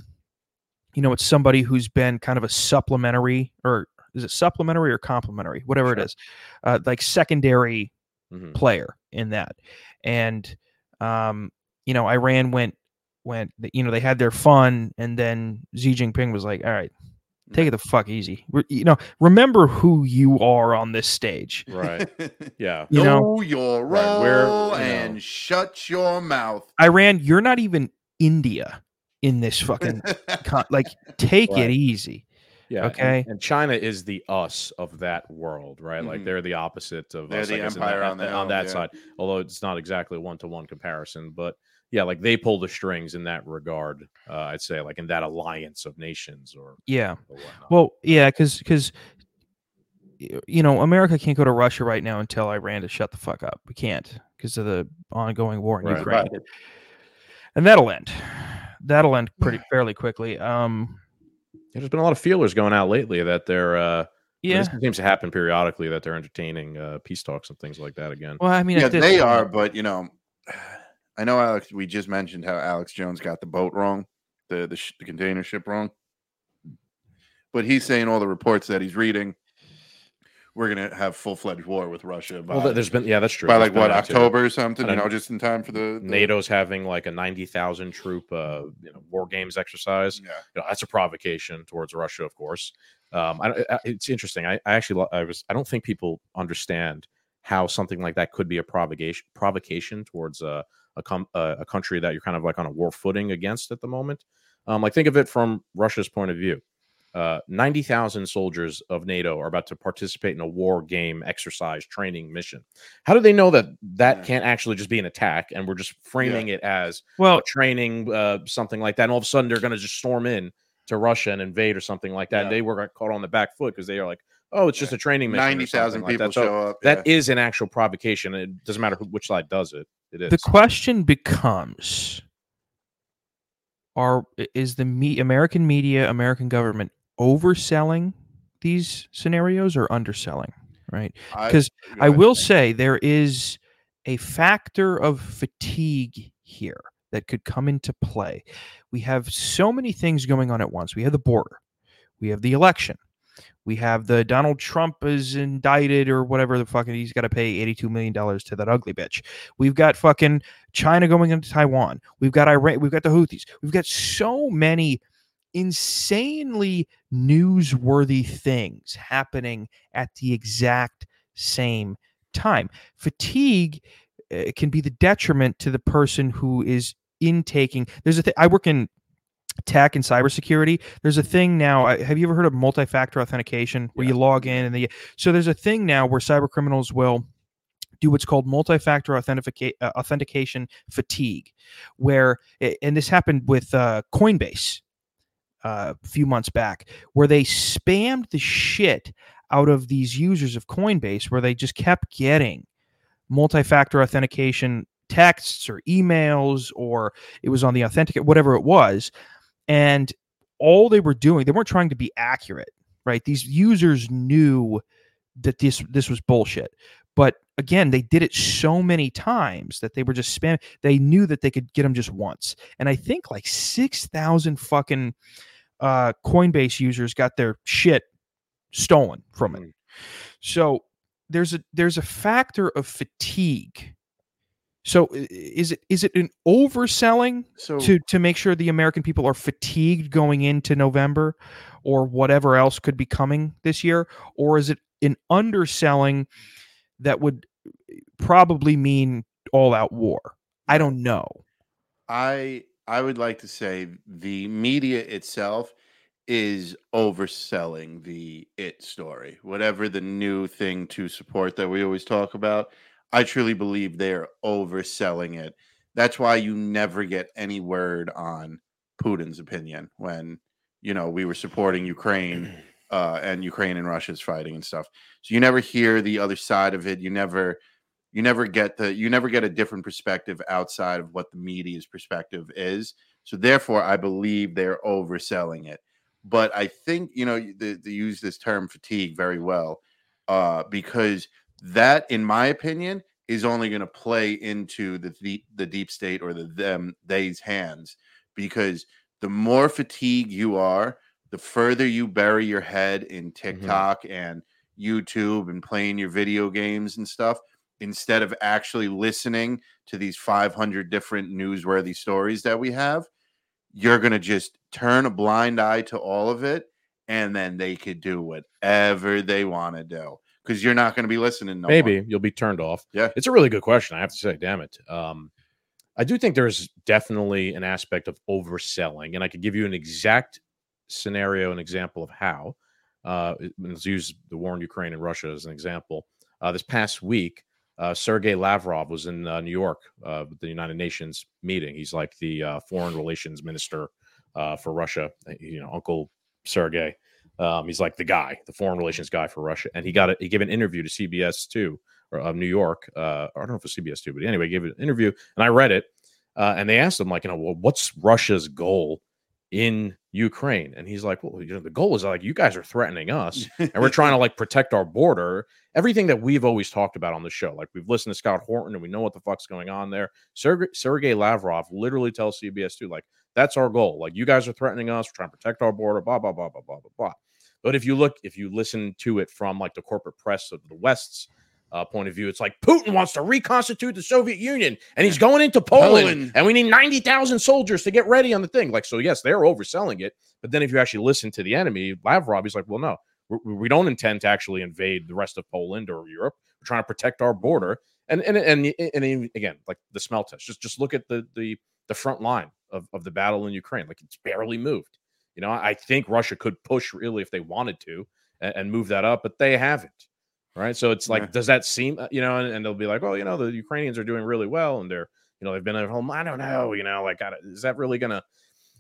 you know, it's somebody who's been kind of a supplementary or is it supplementary or complementary, whatever it Sure. is, uh, like secondary Mhm. player in that. And um, you know, Iran went went you know, they had their fun and then Xi Jinping was like, "All right, take it the fuck easy." Re- You know, remember who you are on this stage. Right. [laughs] Yeah. You know- know your role we're, you and know- shut your mouth. Iran, you're not even India in this fucking [laughs] con- like take Right. it easy. Yeah. Okay. And, China is the us of that world, right? Like Mhm. they're the opposite of They're us, the empire that, on the on hill, that yeah. side. Although it's not exactly one to one comparison, but yeah, like they pull the strings in that regard. Uh, I'd say, like in that alliance of nations, or, Yeah. or. Well, yeah, because because you know America can't go to Russia right now and tell Iran to shut the fuck up. We can't because of the ongoing war in Right. Ukraine, and that'll end. That'll end pretty [sighs] fairly quickly. Um, there's been a lot of feelers going out lately that they're. Uh, yeah. this seems to happen periodically that they're entertaining uh, peace talks and things like that again. Well, I mean, yeah, they point- are, but you know, [sighs] I know Alex. We just mentioned how Alex Jones got the boat wrong, the the, sh- the container ship wrong. But he's saying all the reports that he's reading, we're gonna have full fledged war with Russia by, Well, there's been yeah, that's true. by There's like what that too. October or something. You know, just in time for the, the NATO's having like a ninety thousand troop, uh, you know, war games exercise. Yeah, you know, that's a provocation towards Russia, of course. Um, I, I- it's interesting. I, I actually, I was, I don't think people understand how something like that could be a provocation, provocation towards a a, com- a a country that you're kind of like on a war footing against at the moment. Um, like think of it from Russia's point of view. Uh, 90,000 soldiers of NATO are about to participate in a war game exercise training mission. How do they know that that Yeah. can't actually just be an attack and we're just framing it as well, a training, uh, something like that. And all of a sudden, they're going to just storm in to Russia and invade or something like that. Yeah. And they were caught on the back foot because they are like, oh, it's just a training mission. ninety thousand something like people that. So show up. That yeah. is an actual provocation. It doesn't matter who, which side does it. It is. the question becomes: Are is the me- American media, American government overselling these scenarios or underselling, right? Because go I will say there is a factor of fatigue here that could come into play. We have so many things going on at once. We have the border, we have the election, we have the Donald Trump is indicted or whatever the fucking he's got to pay $82 million to that ugly bitch. We've got fucking China going into Taiwan. We've got Iran. We've got the Houthis. We've got so many insanely newsworthy things happening at the exact same time. Fatigue uh, can be the detriment to the person who is intaking. There's a thing. I work in tech and cybersecurity. There's a thing now. Have you ever heard of multi-factor authentication, where you log in and they? So there's a thing now where cyber criminals will do what's called multi-factor authentication uh, authentication fatigue, where and this happened with uh, Coinbase uh, a few months back, where they spammed the shit out of these users of Coinbase, where they just kept getting multi-factor authentication texts or emails, or it was on the authenticate, whatever it was, and all they were doing, they weren't trying to be accurate, right? These users knew that this this was bullshit, but again, they did it so many times that they were just spam. They knew that they could get them just once, and I think like six thousand fucking uh, Coinbase users got their shit stolen from it. So there's a there's a factor of fatigue. So is it is it an overselling So to to make sure the American people are fatigued going into November or whatever else could be coming this year, or is it an underselling that would probably mean all out war? I don't know. I I would like to say the media itself is overselling the it story. Whatever the new thing to support that we always talk about, I truly believe they're overselling it. That's why you never get any word on Putin's opinion when you know we were supporting Ukraine [clears throat] uh, and Ukraine and Russia's fighting and stuff. So you never hear the other side of it. You never you never get the you never get a different perspective outside of what the media's perspective is. So therefore, I believe they're overselling it. But I think you know they, they use this term fatigue very well uh, because that, in my opinion, is only going to play into the, the the deep state or the them they's hands because the more fatigued you are, the further you bury your head in TikTok and YouTube and playing your video games and stuff instead of actually listening to these 500 different newsworthy stories that we have, you're going to just turn a blind eye to all of it and then they could do whatever they want to do because you're not going to be listening. No more. Maybe you'll be turned off. Yeah. It's a really good question. I have to say, damn it. Um, I do think there's definitely an aspect of overselling, and I could give you an exact scenario, an example of how. Uh, let's use the war in Ukraine and Russia as an example. Uh, this past week, uh, Lavrov was in uh, New York uh, the United Nations meeting. He's like the uh, foreign relations minister uh, for Russia. You know, Uncle Sergei. Um, he's like the guy, the foreign relations guy for Russia, and he got a, he gave an interview to CBS two or, of New York. Uh, I don't know if it's CBS two, but anyway, he gave an interview, and I read it, uh, and they asked him like, you know, well, what's Russia's goal in Ukraine? And he's like, well, you know, the goal is like you guys are threatening us, [laughs] and we're trying to like protect our border. Everything that we've always talked about on the show, like we've listened to Scott Horton and we know what the fuck's going on there. Sergey, Sergey Lavrov literally tells CBS two, like, that's our goal. Like you guys are threatening us, we're trying to protect our border, blah blah blah blah blah blah blah. But if you look, if you listen to it from like the corporate press of the West's uh, point of view, it's like Putin wants to reconstitute the Soviet Union and he's going into Poland, Poland. and we need 90,000 soldiers to get ready on the thing. Like, so yes, they're overselling it. But then if you actually listen to the enemy, Lavrov, he's like, well, no, we, we don't intend to actually invade the rest of Poland or Europe. We're trying to protect our border. And and and, and, again, like the smell test, just just look at the the the front line of, of the battle in Ukraine. Like it's barely moved. You know, I think Russia could push really if they wanted to and, and move that up, but they haven't. Right. So it's like, Yeah. does that seem, uh, you know, and, and they'll be like, oh, you know, the Ukrainians are doing really well and they're, you know, they've been at home. I don't know, you know, like, I, don't- is that really going to,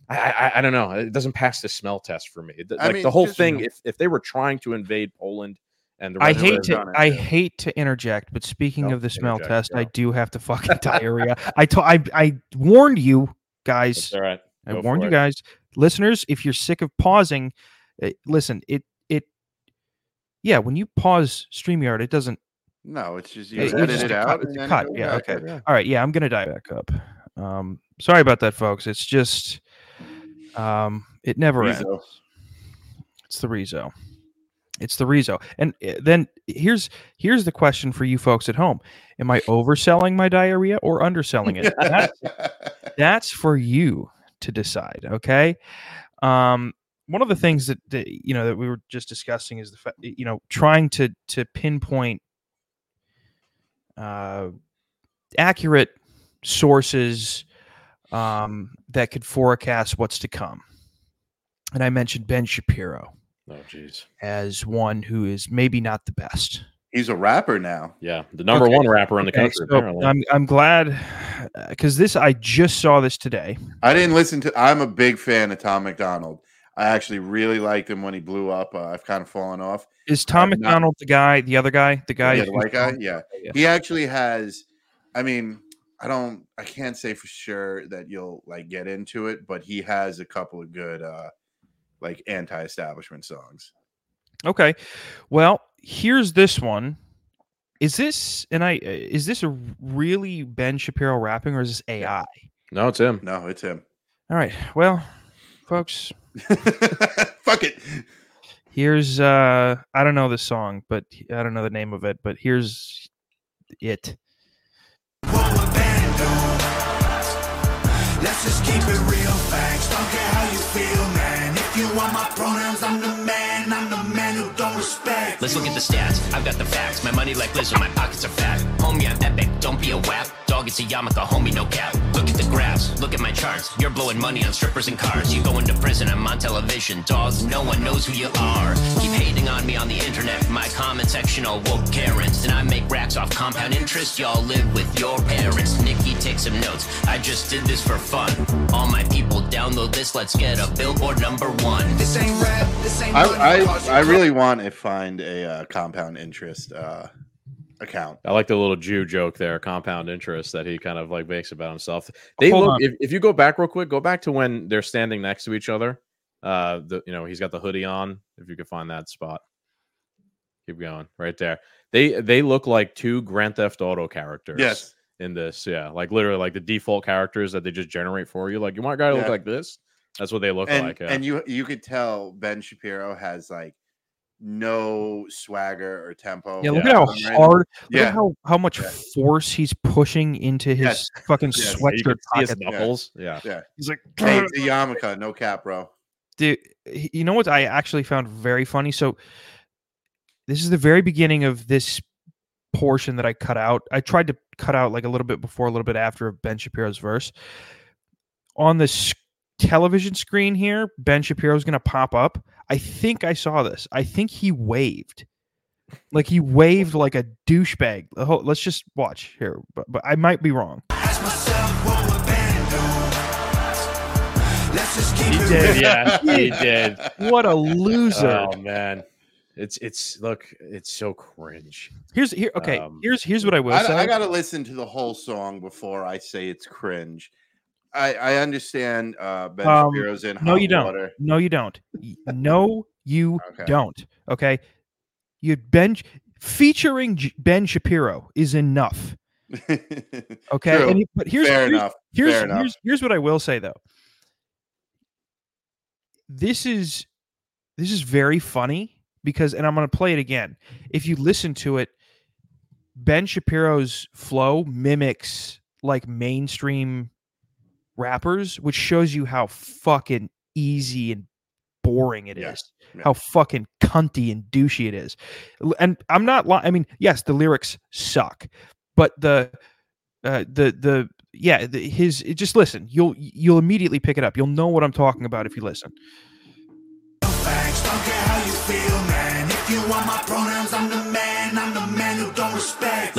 I, I, I don't know. It doesn't pass the smell test for me. It- I like mean, the whole just- thing, if, if they were trying to invade Poland and the I hate to done I yeah. hate to interject, but speaking No, of the smell interject, test, I do have to fucking [laughs] diarrhea. I told I I warned you That's guys. all right. I warned for you it. guys, listeners. If you're sick of pausing, Uh, listen, it it yeah, when you pause StreamYard, it doesn't. No, it's just you It- edit just it out. cut, and cut, yeah, okay. in. All right, yeah, I'm gonna die back up. Um, sorry about that, folks. It's just um, it never ends. It's the Rezo. It's the Rezo. And uh, then here's here's the question for you folks at home: Am I overselling my diarrhea or underselling it? That's, [laughs] that's for you to decide. Okay. Um, one of the things that, that you know that we were just discussing is the fact you know trying to to pinpoint uh, accurate sources um, that could forecast what's to come. And I mentioned Ben Shapiro Oh, jeez. as one who is maybe not the best. He's a rapper now. Yeah, the number Okay. one rapper in the Okay, country. so apparently. I'm I'm glad because this I just saw this today. I didn't listen to. I'm a big fan of Tom MacDonald. I actually really liked him when he blew up. Uh, I've kind of fallen off. Is Tom have not- MacDonald the guy, the other guy, the guy, yeah, the white guy. Yeah, Yeah. he actually has. I mean, I don't. I can't say for sure that you'll like get into it, but he has a couple of good, uh like anti-establishment songs. Okay. Well, here's this one. Is this and I is this a really Ben Shapiro rapping or is this AI? no, it's him. No, it's him. All right. Well, folks, [laughs] Fuck it. here's uh I don't know the song, but I don't know the name of it, but here's it. Let's just keep it real facts. Don't care how you feel, man. If you want my pronouns, I'm the man. I'm the man who don't respect. Let's look at the stats. I've got the facts. My money like Lizzo, my pockets are fat. Homie, I'm epic. Don't be a wap. Dog, it's a yarmulke. Homie, no cap. Look at the graphs. Look at my charts. You're blowing money on strippers and cars. You go into prison. I'm on television. Dog, no one knows who you are. Keep hating on me on the internet. My comment section all woke Karens. And I make racks off compound interest. Y'all live with your parents. Nikki, take some notes. I just did this for fun. All my people download this. Let's get a billboard number one. This ain't rap. This ain't I I, I really want to find a uh, compound interest uh, account. I like the little Jew joke there, compound interest that he kind of like makes about himself. They Hold look on. if, if you go back real quick, go back to when they're standing next to each other. Uh the you know, he's got the hoodie on, if you could find that spot. Keep going, right there. They they look like two Grand Theft Auto characters Yes. in this. Yeah, like literally like the default characters that they just generate for you. Like you want a guy to look like this? That's what they look and like. Yeah. and you you could tell Ben Shapiro has like no swagger or tempo. Yeah, look Yeah. at how hard look Yeah. at how, how much Yeah. force he's pushing into his Yes. fucking Yes. Yeah, sweatshirt can his pocket. knuckles. Yeah. yeah, He's like Hey, it's a yarmulke, no cap, bro. Dude, you know what I actually found very funny? So this is the very beginning of this portion that I cut out. I tried to cut out like a little bit before, a little bit after of Ben Shapiro's verse. On the s- television screen here, Ben Shapiro's going to pop up. I think I saw this. I think he waved. Like he waved like a douchebag. The Let's just watch here, but, but I might be wrong. Ask myself what would Ben do? Let's just keep He it did, yeah. [laughs] He did. What a loser! Oh man. It's it's look, it's so cringe. Here's here. Okay, Um, here's here's what I will I, say. I got to listen to the whole song before I say it's cringe. I, I understand uh, Ben Um, Shapiro's in No, you don't. water. No, you don't. No, you Okay. don't. Okay. You Ben featuring J- Ben Shapiro is enough. [laughs] Okay. And he- but here's Fair here's, enough. Here's, Fair enough. here's here's what I will say though. This is this is very funny because and I'm going to play it again. If you listen to it, Ben Shapiro's flow mimics like mainstream rappers, which shows you how fucking easy and boring it is. How fucking cunty and douchey it is. And I'm not lying. I mean, yes, the lyrics suck, but the uh, the the yeah, the, his just listen. You'll you'll immediately pick it up. You'll know what I'm talking about if you listen.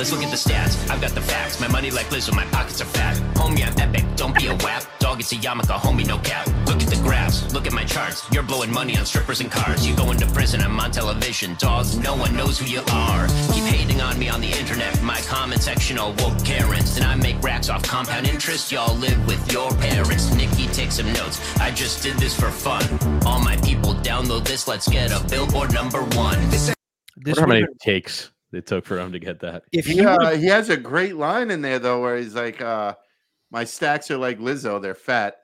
Let's look at the stats. I've got the facts. My money like Lizzo, my pockets are fat. Homie, I'm epic. Don't be a wap. Dog, it's a yarmulke. Homie, no cap. Look at the graphs. Look at my charts. You're blowing money on strippers and cars. You go into prison. I'm on television. Dog, no one knows who you are. Keep hating on me on the internet. My comment section all woke Karens. And I make racks off compound interest. Y'all live with your parents. Nikki, take some notes. I just did this for fun. All my people download this. Let's get a billboard number one. This Wonder how many takes it took for him to get that. if he He, would've- he has a great line in there though, where he's like, uh, "My stacks are like Lizzo; they're fat."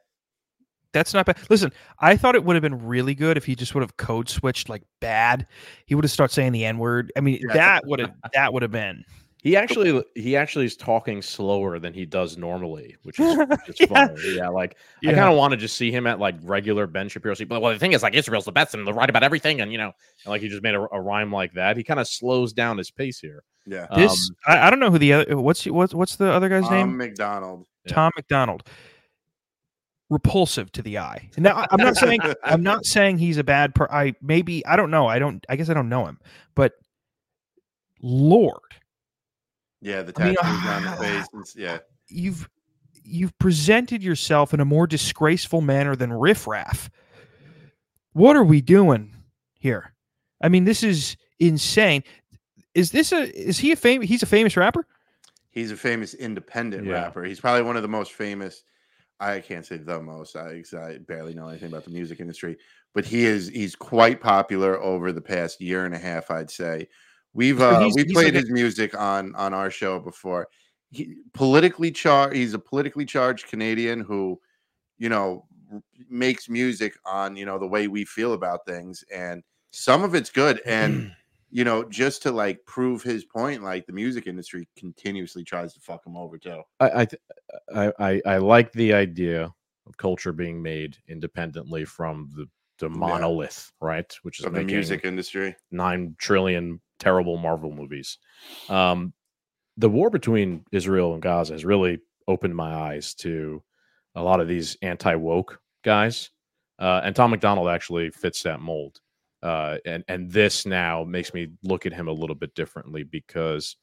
that's not bad. Listen, I thought it would have been really good if he just would have code switched like bad. He would have started saying the N word. I mean, Yeah. that would have that would have been. He actually he actually is talking slower than he does normally, which is, [laughs] which is Yeah. funny. Yeah, like I kind of want to just see him at like regular Ben Shapiro. But well, the thing is, like Israel's the best and they're right about everything, and you know, and, like he just made a, a rhyme like that. He kind of slows down his pace here. Yeah, This Um, I, I don't know who the other what's what's what's the other guy's name? Tom name? MacDonald. Yeah. Tom MacDonald. Repulsive to the eye. Now I- I'm not saying [laughs] I'm not saying he's a bad per I maybe I don't know. I don't I guess I don't know him. But Lord, Yeah, the I mean, tattoos on the [laughs] face. and yeah, you've you've presented yourself in a more disgraceful manner than riffraff. What are we doing here? I mean, this is insane. Is this a is he a famous he's a famous rapper? he's a famous independent Yeah. rapper. He's probably one of the most famous. I can't say the most. I, 'cause I barely know anything about the music industry, but he is. He's quite popular over the past year and a half. I'd say we've uh, he's- we he's played like a- his music on on our show before. He politically charged. He's a politically charged Canadian who, you know, r- makes music on you know the way we feel about things, and some of it's good. And [clears throat] you know, just to like prove his point, like the music industry continuously tries to fuck him over too. I I, th- I I like the idea of culture being made independently from the the Yeah. monolith, right? Which is the music industry. nine trillion terrible Marvel movies. Um, the war between Israel and Gaza has really opened my eyes to a lot of these anti woke guys, uh, and Tom MacDonald actually fits that mold. Uh, and and this now makes me look at him a little bit differently because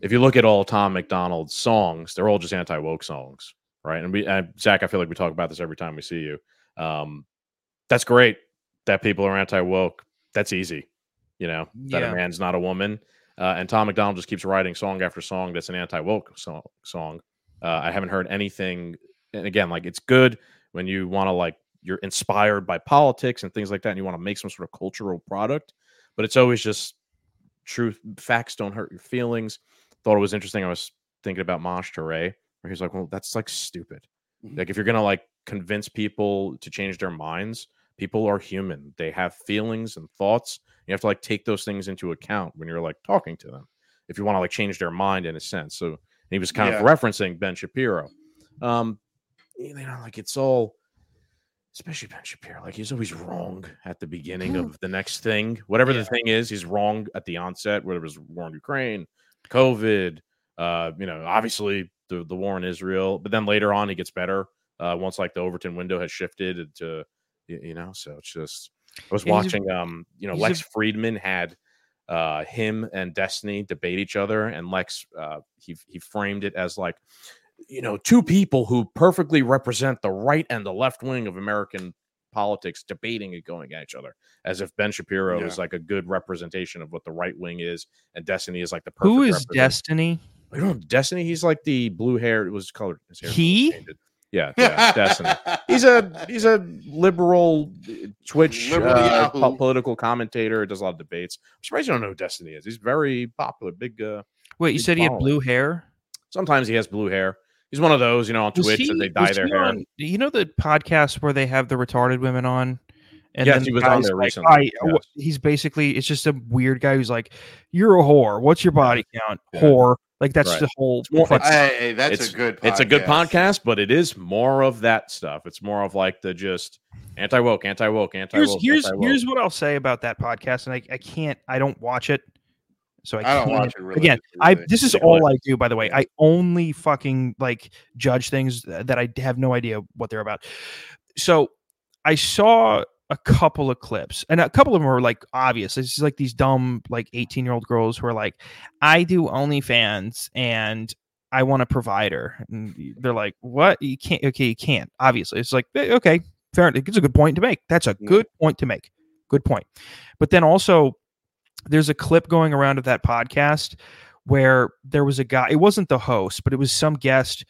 if you look at all Tom MacDonald's songs, they're all just anti woke songs, right? And we, and Zach, I feel like we talk about this every time we see you. Um, that's great that people are anti woke. That's easy, you know, that Yeah. a man's not a woman. Uh, and Tom MacDonald just keeps writing song after song that's an anti woke song. song. Uh, I haven't heard anything. And again, like it's good when you want to like you're inspired by politics and things like that, and you want to make some sort of cultural product. But it's always just truth. Facts don't hurt your feelings. Thought it was interesting. I was thinking about Mosh Toure, where he's like, "Well, that's like stupid. Mhm. Like if you're gonna like convince people to change their minds, people are human. They have feelings and thoughts. You have to like take those things into account when you're like talking to them. If you want to like change their mind in a sense. So he was kind of referencing Ben Shapiro. Um, you know, like it's all, especially Ben Shapiro. Like he's always wrong at the beginning of the next thing. Whatever the thing is, he's wrong at the onset. Whether it was war in Ukraine, COVID, uh, you know, obviously the the war in Israel. But then later on, he gets better. Uh, once like the Overton window has shifted to, you know, so it's just. I was And he's a- watching, um, you know, he's a- Lex Fridman had uh him and Destiny debate each other, and Lex uh he he framed it as like, you know, two people who perfectly represent the right and the left wing of American politics debating and going at each other, as if Ben Shapiro is like a good representation of what the right wing is, and Destiny is like the perfect Who is represent- Destiny? You know, Destiny. He's like the blue hair. It was colored. His hair He? Yeah, yeah, Destiny. [laughs] He's a he's a liberal uh, Twitch Liberal uh, po- political commentator. Does a lot of debates. I'm surprised you don't know who Destiny is. He's very popular. Big. uh Wait, you Big said he had blue hair? Sometimes he has blue hair. He's one of those, you know, on Was Twitch that they dye their hair. on- you know the podcast where they have the retarded women on? And Yes, then he the was on there like, recently, "I- yes. he's basically it's just a weird guy who's like, "You're a whore. What's your body count? Yeah. Whore." Like that's Right. the whole. more- fucking- Hey, hey, that's it's a good. It's a good podcast, but it is more of that stuff. It's more of like the just anti woke, anti woke, anti here's woke. here's here's what I'll say about that podcast, and I, I can't I don't watch it, so I, I can't. don't watch it really. Again, I this is Yeah, all like- I do. By the way, I only fucking like judge things that I have no idea what they're about. So I saw a couple of clips, and a couple of them are like obvious. It's just like these dumb like eighteen year old girls who are like, I do OnlyFans and. I want a provider. And they're like, what? You can't. Okay, you can't. Obviously, it's like, eh, okay, fair. enough. It's a good point to make. That's a good point to make. good point. But then also, there's a clip going around of that podcast where there was a guy. It wasn't the host, but it was some guest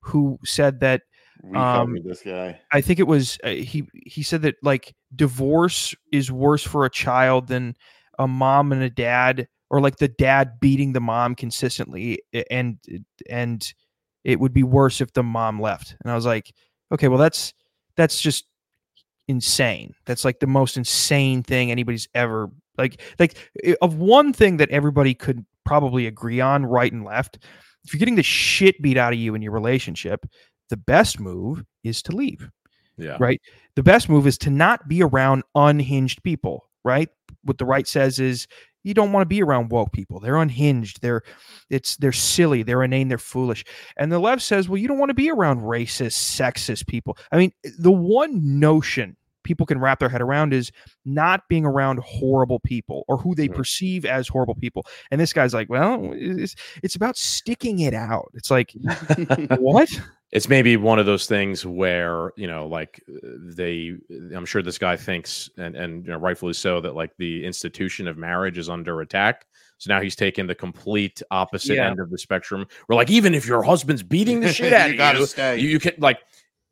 who said that We Um, this guy. I think it was uh, he he said that like divorce is worse for a child than a mom and a dad or like the dad beating the mom consistently and and it would be worse if the mom left. And I was like, okay, well that's that's just insane. That's like the most insane thing anybody's ever like like of one thing that everybody could probably agree on right and left. If you're getting the shit beat out of you in your relationship, the best move is to leave Yeah. right? The best move is to not be around unhinged people, right? What the right says is you don't want to be around woke people. They're unhinged. They're it's they're silly. They're inane. They're foolish. And the left says, well, you don't want to be around racist, sexist people. I mean, the one notion people can wrap their head around is not being around horrible people or who they Right. perceive as horrible people. And this guy's like, well, it's, it's about sticking it out. It's like, [laughs] what? It's maybe one of those things where you know like uh, they i'm sure this guy thinks and and you know rightfully so that like the institution of marriage is under attack so now he's taken the complete opposite Yeah. end of the spectrum where like even if your husband's beating the [laughs] shit out You of you stay. you, you can like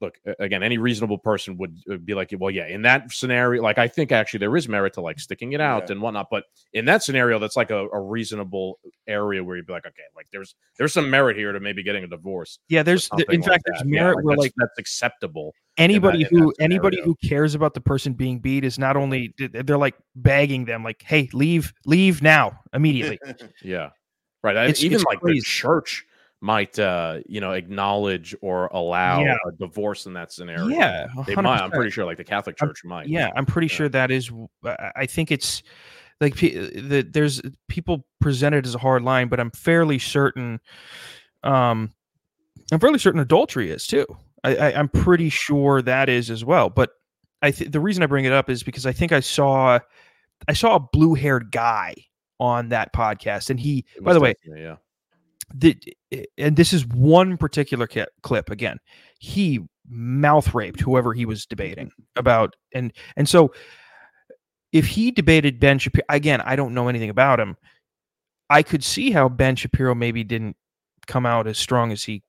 look again any reasonable person would uh, be like well yeah in that scenario like i think actually there is merit to like sticking it out Yeah. and whatnot but in that scenario that's like a, a reasonable area where you'd be like okay like there's there's some merit here to maybe getting a divorce Yeah, there's something in like fact that. there's Yeah, merit like where that's, like that's acceptable. anybody in who anybody who cares about the person being beat is not only they're like begging them like hey leave leave now immediately [laughs] Yeah, right. It's- even it's like crazy. the church might, uh, you know, acknowledge or allow Yeah. a divorce in that scenario. yeah they might. I'm pretty sure, like the Catholic I'm- Church might. yeah i'm pretty Yeah. sure that is i think it's like the, there's people present it as a hard line but i'm fairly certain um i'm fairly certain adultery is too I, I i'm pretty sure that is as well but i th- the reason i bring it up is because i think i saw i saw a blue haired guy on that podcast and he by the way yeah, the, eh, and this is one particular clip again he mouth raped whoever he was debating about and and so if he debated ben shapiro again i don't know anything about him. I could see how ben shapiro maybe didn't come out as strong as he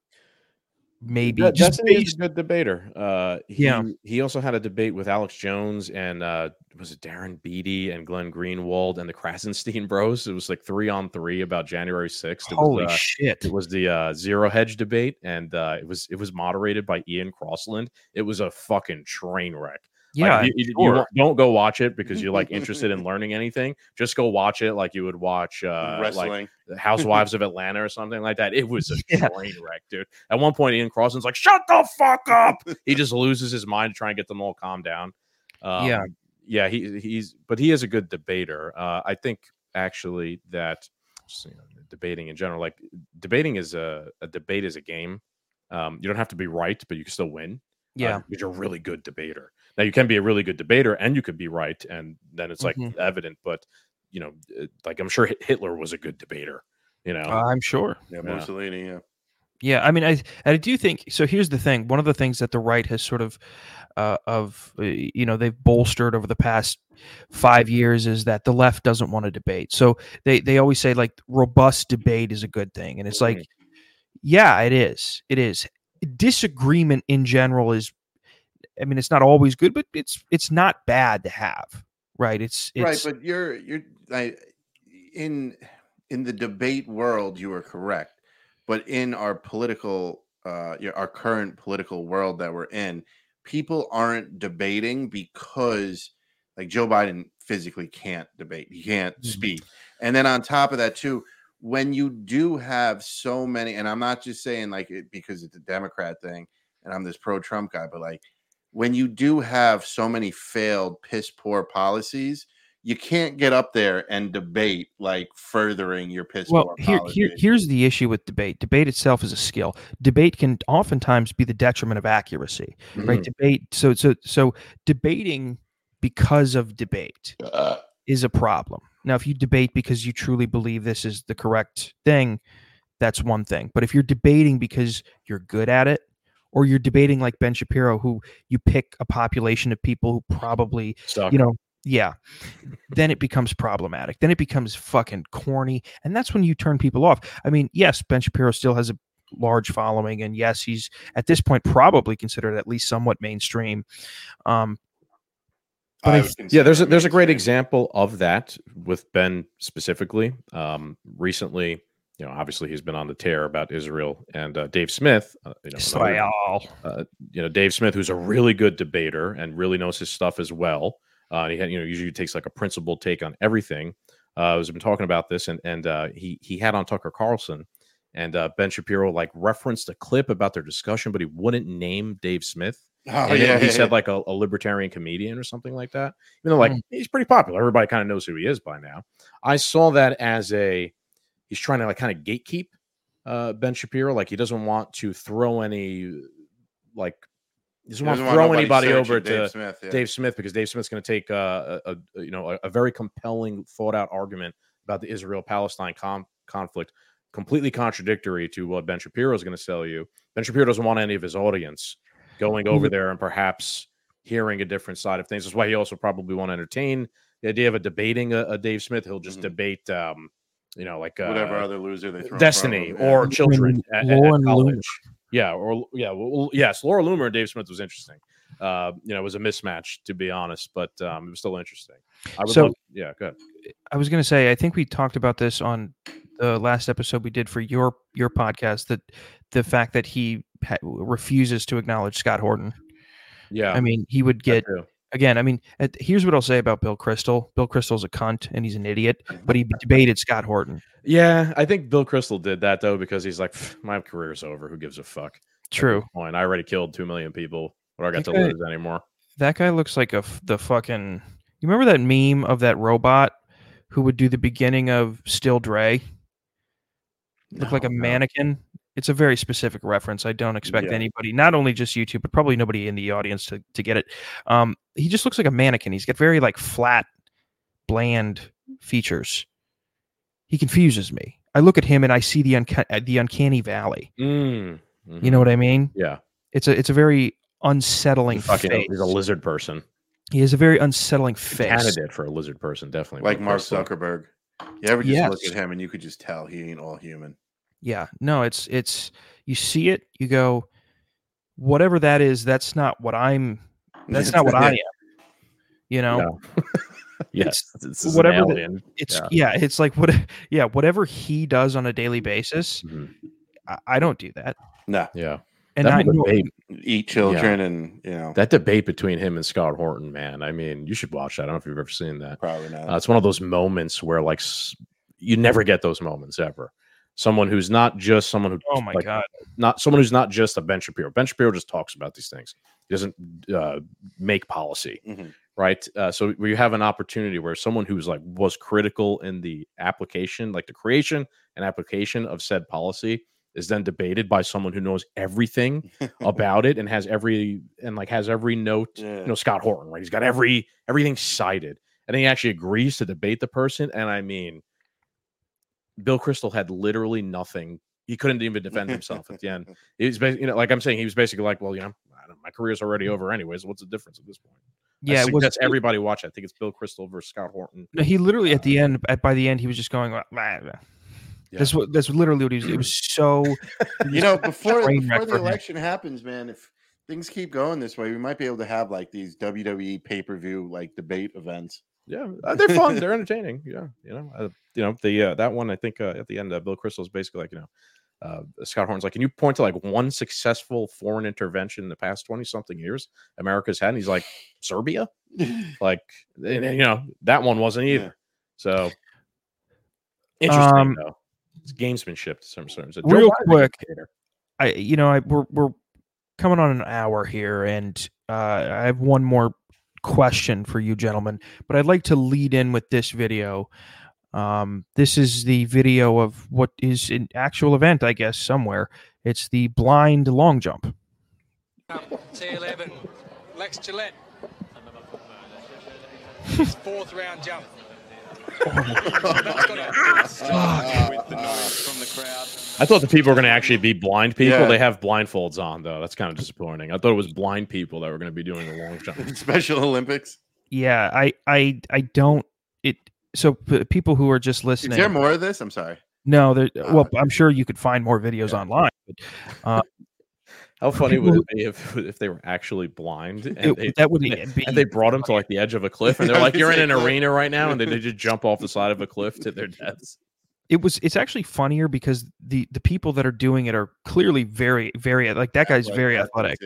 maybe That- just Destiny is a good debater. Uh, he, Yeah. He also had a debate with Alex Jones and uh, was it Darren Beattie and Glenn Greenwald and the Krassenstein Bros. It was like three on three about January sixth. holy was, uh, shit It was the uh, zero hedge debate, and uh, it was it was moderated by Ian Crossland. It was a fucking train wreck. Like, yeah you, you- you sure. won't- don't go watch it because you're like [laughs] interested in learning anything. Just go watch it like you would watch uh, Wrestling. the Housewives of Atlanta or something like that. It was a [laughs] Yeah. train wreck, dude. At one point, Ian Crossland's like, "Shut the fuck up!" [laughs] he just loses his mind to try and get them all calmed down. Um, Yeah. yeah. He he's but he is a good debater. Uh, I think actually that just, you know, debating in general, like debating is a, a debate is a game. Um, you don't have to be right, but you can still win. uh, yeah because you're a really good debater. Now you can be a really good debater and you could be right, and then it's like Mhm. evident. But you know, uh, like I'm sure Hitler was a good debater. You know, i'm sure Yeah, Yeah. Mussolini. Yeah. Yeah, I mean, I I do think so. Here's the thing: one of the things that the right has sort of, uh, of uh, you know, they've bolstered over the past five years is that the left doesn't want to debate. So they they always say like robust debate is a good thing, and it's like, yeah, it is. It is. Disagreement in general is, I mean, it's not always good, but it's it's not bad to have. Right? It's it's right, but you're you're like in in the debate world, you are correct, but in our political, uh, our current political world that we're in, people aren't debating because like Joe Biden physically can't debate, he can't Mhm. speak, and then on top of that too. When you do have so many, and I'm not just saying like it because it's a Democrat thing, and I'm this pro-Trump guy, but like when you do have so many failed piss poor policies you can't get up there and debate like furthering your piss well poor here, here here's the issue with debate. Debate itself is a skill. Debate can oftentimes be the detriment of accuracy right? Mhm. debate so so so debating because of debate Uh, is a problem. Now if you debate because you truly believe this is the correct thing that's one thing. But if you're debating because you're good at it or you're debating like ben shapiro who you pick a population of people who probably Suck. you know yeah, then it becomes problematic. Then it becomes fucking corny, and that's when you turn people off. I mean, yes, Ben Shapiro still has a large following, and yes, he's at this point probably considered at least somewhat mainstream. Um, I I th- would consider Yeah, there's a, there's a great example of that with Ben specifically. Um, recently, you know, obviously he's been on the tear about Israel and uh, Dave Smith. Uh, you know, another- uh, you know, Dave Smith, who's a really good debater and really knows his stuff as well. Uh, he had, you know, usually takes like a principled take on everything. Uh, has been talking about this, and and uh, he he had on Tucker Carlson, and uh, Ben Shapiro like referenced a clip about their discussion, but he wouldn't name Dave Smith. Oh, and yeah, he yeah, said yeah. like a, a libertarian comedian or something like that. You know, like Mm. he's pretty popular. Everybody kind of knows who he is by now. I saw that as a he's trying to like kind of gatekeep uh, Ben Shapiro. Like he doesn't want to throw any like he doesn't He want doesn't to throw anybody over Dave to Smith. Yeah. Dave Smith because Dave Smith's going to take uh, a, a you know a, a very compelling, thought out argument about the Israel Palestine com- conflict, completely contradictory to what Ben Shapiro is going to sell you. Ben Shapiro doesn't want any of his audience going over there and perhaps hearing a different side of things. That's why he also probably won't entertain the idea of a debating a, a Dave Smith. He'll just Mhm. debate, um, you know, like uh, Whatever other loser they throw. in front of Destiny yeah. or children at, at- at Lauren Loomer. college. Yeah, or yeah, well, yes, Laura Loomer and Dave Smith was interesting. Uh, you know, it was a mismatch to be honest, but um, it was still interesting. I would So- love, yeah, good. I was going to say, I think we talked about this on the last episode we did for your your podcast. That the fact that he ha- refuses to acknowledge Scott Horton. Yeah, I mean, he would get too. Again. I mean, uh, at, here's what I'll say about Bill Kristol. Bill Kristol's a cunt and he's an idiot, but he debated Scott Horton. Yeah, I think Bill Kristol did that though because he's like, my career's over. Who gives a fuck? True. point, I already killed two million people. What do I got to Okay. lose anymore? That guy looks like a the fucking. You remember that meme of that robot who would do the beginning of Still Dre? Look like a no. mannequin. It's a very specific reference. I don't expect Yeah. anybody, not only just YouTube, but probably nobody in the audience to, to get it. Um, he just looks like a mannequin. He's got very like flat, bland features. He confuses me. I look at him and I see the unca- uh, the uncanny valley. Mm, You know what I mean? Yeah, It's a it's a very unsettling he's fucking. face. He's a lizard person. He has a very unsettling face. Candidate for a lizard person, definitely. like Mark Crystal. Zuckerberg. You ever just look at him and you could just tell he ain't all human. Yeah, no, it's it's you see it, you go, whatever that is, that's not what I'm. That's not what I am. You [laughs] know, No. [laughs] yes, this is whatever an the- alien. it's yeah. yeah. it's like what, [laughs] yeah, whatever he does on a daily basis, Mhm. I, I don't do that, No, Yeah, and that I whole know, debate, eat children and you know that debate between him and Scott Horton, man. I mean, you should watch that. I don't know if you've ever seen that. probably not. Uh, it's one of those moments where like s- you never get those moments ever. Someone who's not just someone who oh my like, god, not someone who's not just a Ben Shapiro. Ben Shapiro just talks about these things. He doesn't uh, make policy, Mhm. right? Uh, so where you have an opportunity where someone who's like was critical in the application, like the creation and application of said policy, is then debated by someone who knows everything [laughs] about it and has every and like has every note. Yeah. You know, Scott Horton, right? He's got every everything cited, and he actually agrees to debate the person. And I mean, Bill Kristol had literally nothing. He couldn't even defend himself at the end. [laughs] He was, you know, like I'm saying, he was basically like, "Well, you know, I don't, my career's already mm. over, anyways. What's the difference at this point?" yeah, I it was, everybody watch. it. I think it's Bill Kristol versus Scott Horton. no, he literally at the um end, at, by the end, he was just going. "Blah, blah, blah." Yeah. That's what that's literally what he was. It was [clears throat] so. you know, before before the for him. election happens, man, if things keep going this way, we might be able to have like these WWE pay per view like debate events. Yeah, uh, they're fun. they're [laughs] entertaining. Yeah, you know, uh, you know the uh, that one. I think uh, at the end, uh, Bill Kristol's basically like, you know, uh, Scott Horn's like, can you point to like one successful foreign intervention in the past twenty something years America's had? And he's like, Serbia, [laughs] like, and, and, you know, that one wasn't either. Yeah. So interesting Um, though. It's gamesmanship to some terms. Real quick, I you know I we're we're coming on an hour here, and uh, I have one more question for you, gentlemen. But I'd like to lead in with this video. Um, this is the video of what is an actual event, I guess, somewhere. It's the blind long jump. T11, Lex Gillette. [laughs] Fourth round jump. I thought the people were going to actually be blind people. Yeah. They have blindfolds on though. That's kind of disappointing. I thought it was blind people that were going to be doing the long jump. [laughs] Special Olympics. yeah, I I I don't it. So p- people who are just listening. Is there more of this? I'm sorry. no, there. Ah, Well, I'm sure you could find more videos Yeah. online. But, uh, How funny would it be if [laughs] if they were actually blind and, it- they, that would and be and they brought them to like the edge of a cliff and [laughs] they're like, "You're in an arena right now," and they, they just jump off the side of a cliff to their [laughs] deaths. it was it's actually funnier because the the people that are doing it are clearly very very like that guy's very athletic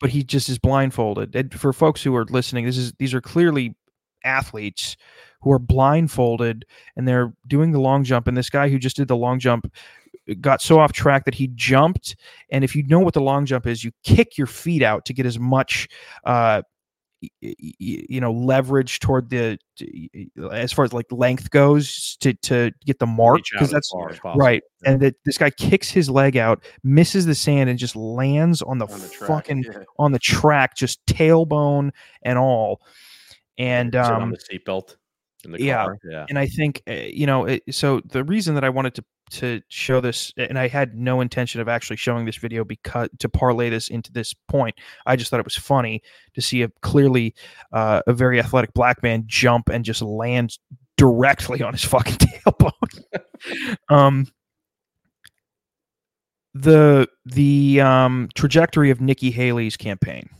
but he just is blindfolded. And for folks who are listening this is these are clearly athletes who are blindfolded and they're doing the long jump. And this guy who just did the long jump got so off track that he jumped and if you know what the long jump is you kick your feet out to get as much uh you know leverage toward the as far as like length goes to to get the mark because that's far as possible. right and that this guy kicks his leg out misses the sand and just lands on the, On the track. fucking yeah. on the track just tailbone and all and Sit on um the seatbelt in the yeah. Yeah, and I think uh, you know. It, so the reason that I wanted to to show this, and I had no intention of actually showing this video because to parlay this into this point, I just thought it was funny to see a clearly uh, a very athletic black man jump and just land directly on his fucking [laughs] tailbone. [laughs] um, the the um, trajectory of Nikki Haley's campaign. [laughs]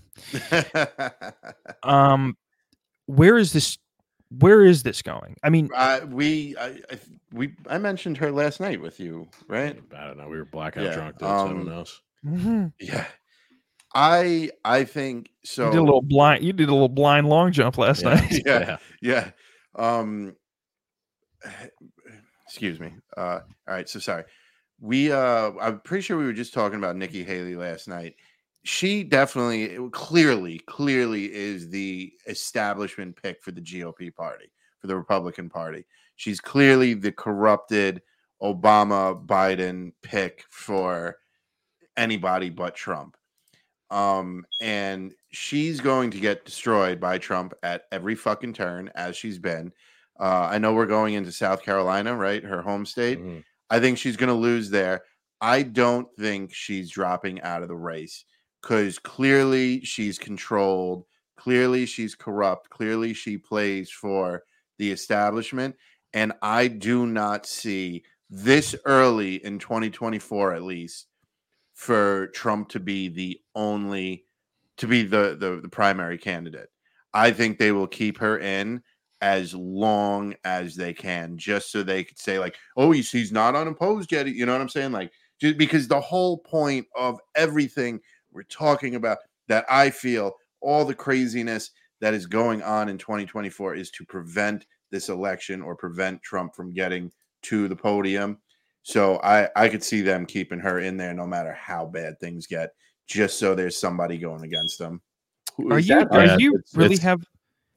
Um, where is this? Where is this going? I mean, uh, we, I, I, we, I mentioned her last night with you, right? I don't know. We were blackout Yeah, drunk, dude, so who um, knows? mhm. Yeah. I, I think so. you did a little blind. You did a little blind long jump last Yeah. night. [laughs] yeah, yeah. Um, excuse me. Uh, all right. So sorry. We, uh, I'm pretty sure we were just talking about Nikki Haley last night. She definitely, clearly, clearly is the establishment pick for the GOP party, for the Republican Party. She's clearly the corrupted Obama Biden pick for anybody but Trump. Um, and she's going to get destroyed by Trump at every fucking turn, as she's been. Uh, I know we're going into South Carolina, right? Her home state. Mhm. I think she's going to lose there. I don't think she's dropping out of the race because clearly she's controlled. Clearly she's corrupt. Clearly she plays for the establishment. And I do not see this early in 2024, at least, for Trump to be the only, to be the, the, the primary candidate. I think they will keep her in as long as they can, just so they could say like, "Oh, he's he's not unopposed yet." You know what I'm saying? Like, just because the whole point of everything we're talking about that I feel all the craziness that is going on in 2024 is to prevent this election or prevent Trump from getting to the podium. So I I could see them keeping her in there no matter how bad things get, just so there's somebody going against them. Are you that- are Yeah, you it's- really it's- have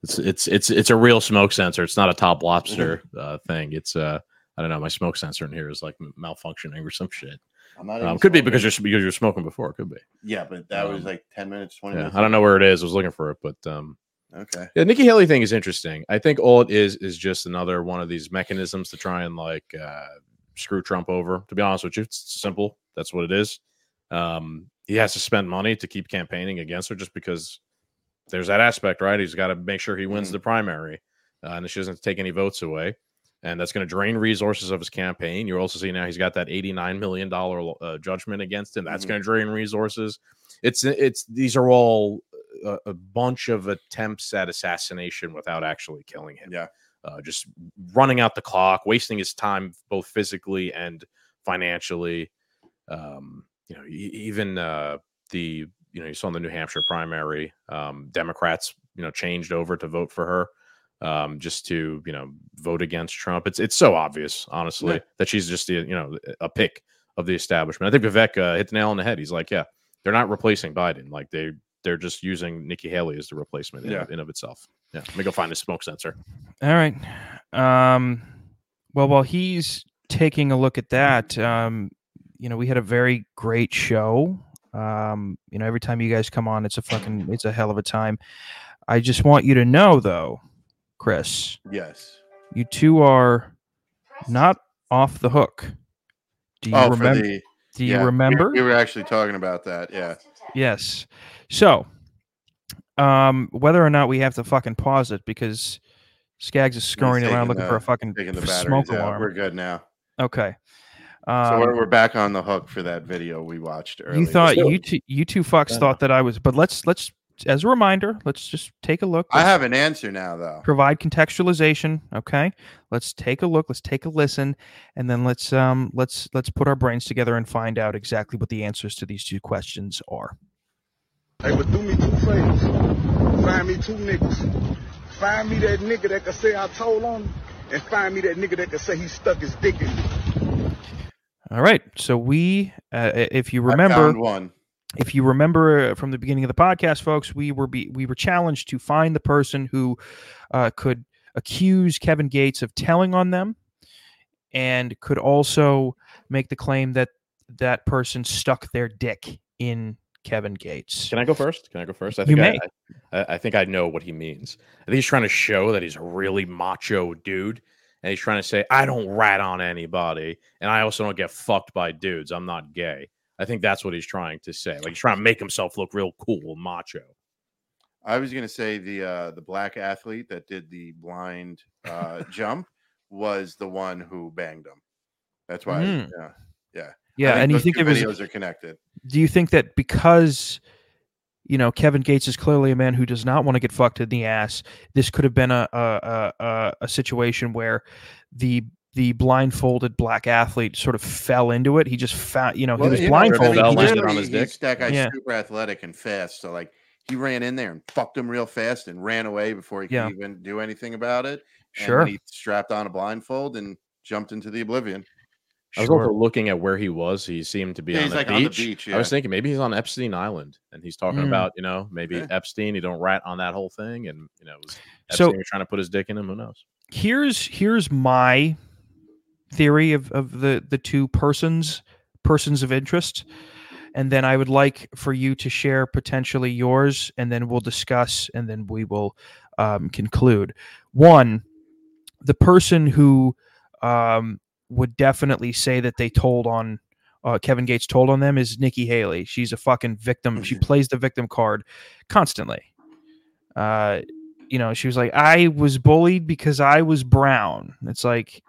It's it's it's it's a real smoke sensor. It's not a top lobster uh, thing. It's uh I don't know. My smoke sensor in here is like malfunctioning or some shit. I'm not Um, could be because you're because you're smoking before. Could be. yeah, but that was um, like 10 minutes, 20 Yeah, minutes. I don't know where it is. I was looking for it, but um, Okay. yeah, Nikki Haley thing is interesting. I think all it is is just another one of these mechanisms to try and like uh, screw Trump over. To be honest with you, it's simple. That's what it is. Um, he has to spend money to keep campaigning against her just because there's that aspect, right? He's got to make sure he wins Mhm. the primary, uh, and she doesn't take any votes away. And that's going to drain resources of his campaign. You're also seeing now he's got that 89 million dollar uh, judgment against him. That's Mhm. going to drain resources. It's it's these are all a, a bunch of attempts at assassination without actually killing him. Yeah. Uh, just running out the clock, wasting his time both physically and financially. Um, you know, even uh, the you know you saw in the New Hampshire primary, um, Democrats you know changed over to vote for her um, just to you know vote against Trump. It's it's so obvious, honestly, Yeah. that she's just the, you know a pick of the establishment. I think Vivek uh, hit the nail on the head. He's like, yeah, they're not replacing Biden. Like they they're just using Nikki Haley as the replacement in, Yeah. of, in of itself. Yeah, let me go find a smoke sensor. all right? Um, well, while he's taking a look at that, um, you know, we had a very great show. Um, you know, every time you guys come on, it's a fucking, it's a hell of a time. I just want you to know, though, Chris, Yes. you two are not off the hook. Do you oh, remember? the do you yeah, remember? We were actually talking about that. Yeah. Yes. So, Um, whether or not we have to fucking pause it because Scagz is scurrying He's around taking looking for a fucking Taking the smoke out. alarm. We're good now. Okay. So Um, we're, we're back on the hook for that video we watched earlier. you thought So- you two, you two fucks Yeah. thought that I was, but let's let's as a reminder, let's just take a look. I Let's have an answer now, though. provide contextualization. Okay, let's take a look. Let's take a listen, and then let's um let's let's put our brains together and find out exactly what the answers to these two questions are. Hey, but do me two favors. Find me two niggas. Find me that nigga that can say I told on him, and find me that nigga that can say he stuck his dick in me. All right, so we, uh, if you I remember, found one. If you remember uh, from the beginning of the podcast, folks, we were be, we were challenged to find the person who uh, could accuse Kevin Gates of telling on them, and could also make the claim that that person stuck their dick in Kevin Gates. Can I go first? Can I go first? I You think may. I, I, I think I know what he means. I think he's trying to show that he's a really macho dude, and he's trying to say, "I don't rat on anybody, and I also don't get fucked by dudes. I'm not gay." I think that's what he's trying to say. Like he's trying to make himself look real cool, macho. I was gonna say the uh the black athlete that did the blind uh [laughs] jump was the one who banged him. That's why. Mm. Yeah. Yeah. yeah, and you think two it was? videos are connected. Do you think that because you know Kevin Gates is clearly a man who does not want to get fucked in the ass, this could have been a a a, a, a situation where the the blindfolded black athlete sort of fell into it. He just found, you know, Well, he was you know, blindfolded. Fell he landed on his dick? That guy's Yeah. super athletic and fast. So like he ran in there and fucked him real fast and ran away before he could Yeah. even do anything about it. And Sure. he strapped on a blindfold and jumped into the oblivion. I was sure. also looking at where he was. He seemed to be Yeah, on, the like beach. on the beach, I was thinking maybe he's on Epstein Island, and he's talking Mm. about you know maybe Yeah. Epstein. He don't rat on that whole thing, and you know was So- Epstein was trying to put his dick in him. Who knows? here's here's my theory of, of the the two persons persons of interest and then i would like for you to share potentially yours and then we'll discuss and then we will um, conclude one the person who um, would definitely say that they told on uh, Kevin Gates told on them is Nikki Haley. She's a fucking victim. She plays the victim card constantly. Uh, you know, she was like, I was bullied because I was brown. It's like,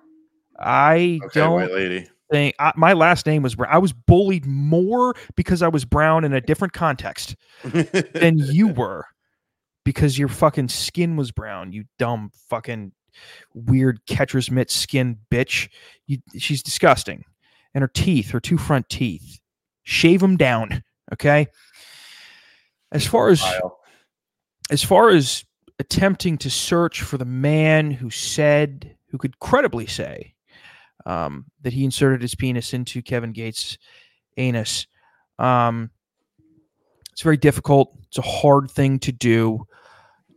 I Okay, don't lady. think I, my last name was Brown. I was bullied more because I was brown in a different context than [laughs] you were because your fucking skin was brown. You dumb fucking weird catcher's mitt skin bitch. You, she's disgusting, and her teeth, her two front teeth, shave them down. Okay. As far as as far as attempting to search for the man who said, who could credibly say um, that he inserted his penis into Kevin Gates' anus, um, it's very difficult. It's a hard thing to do.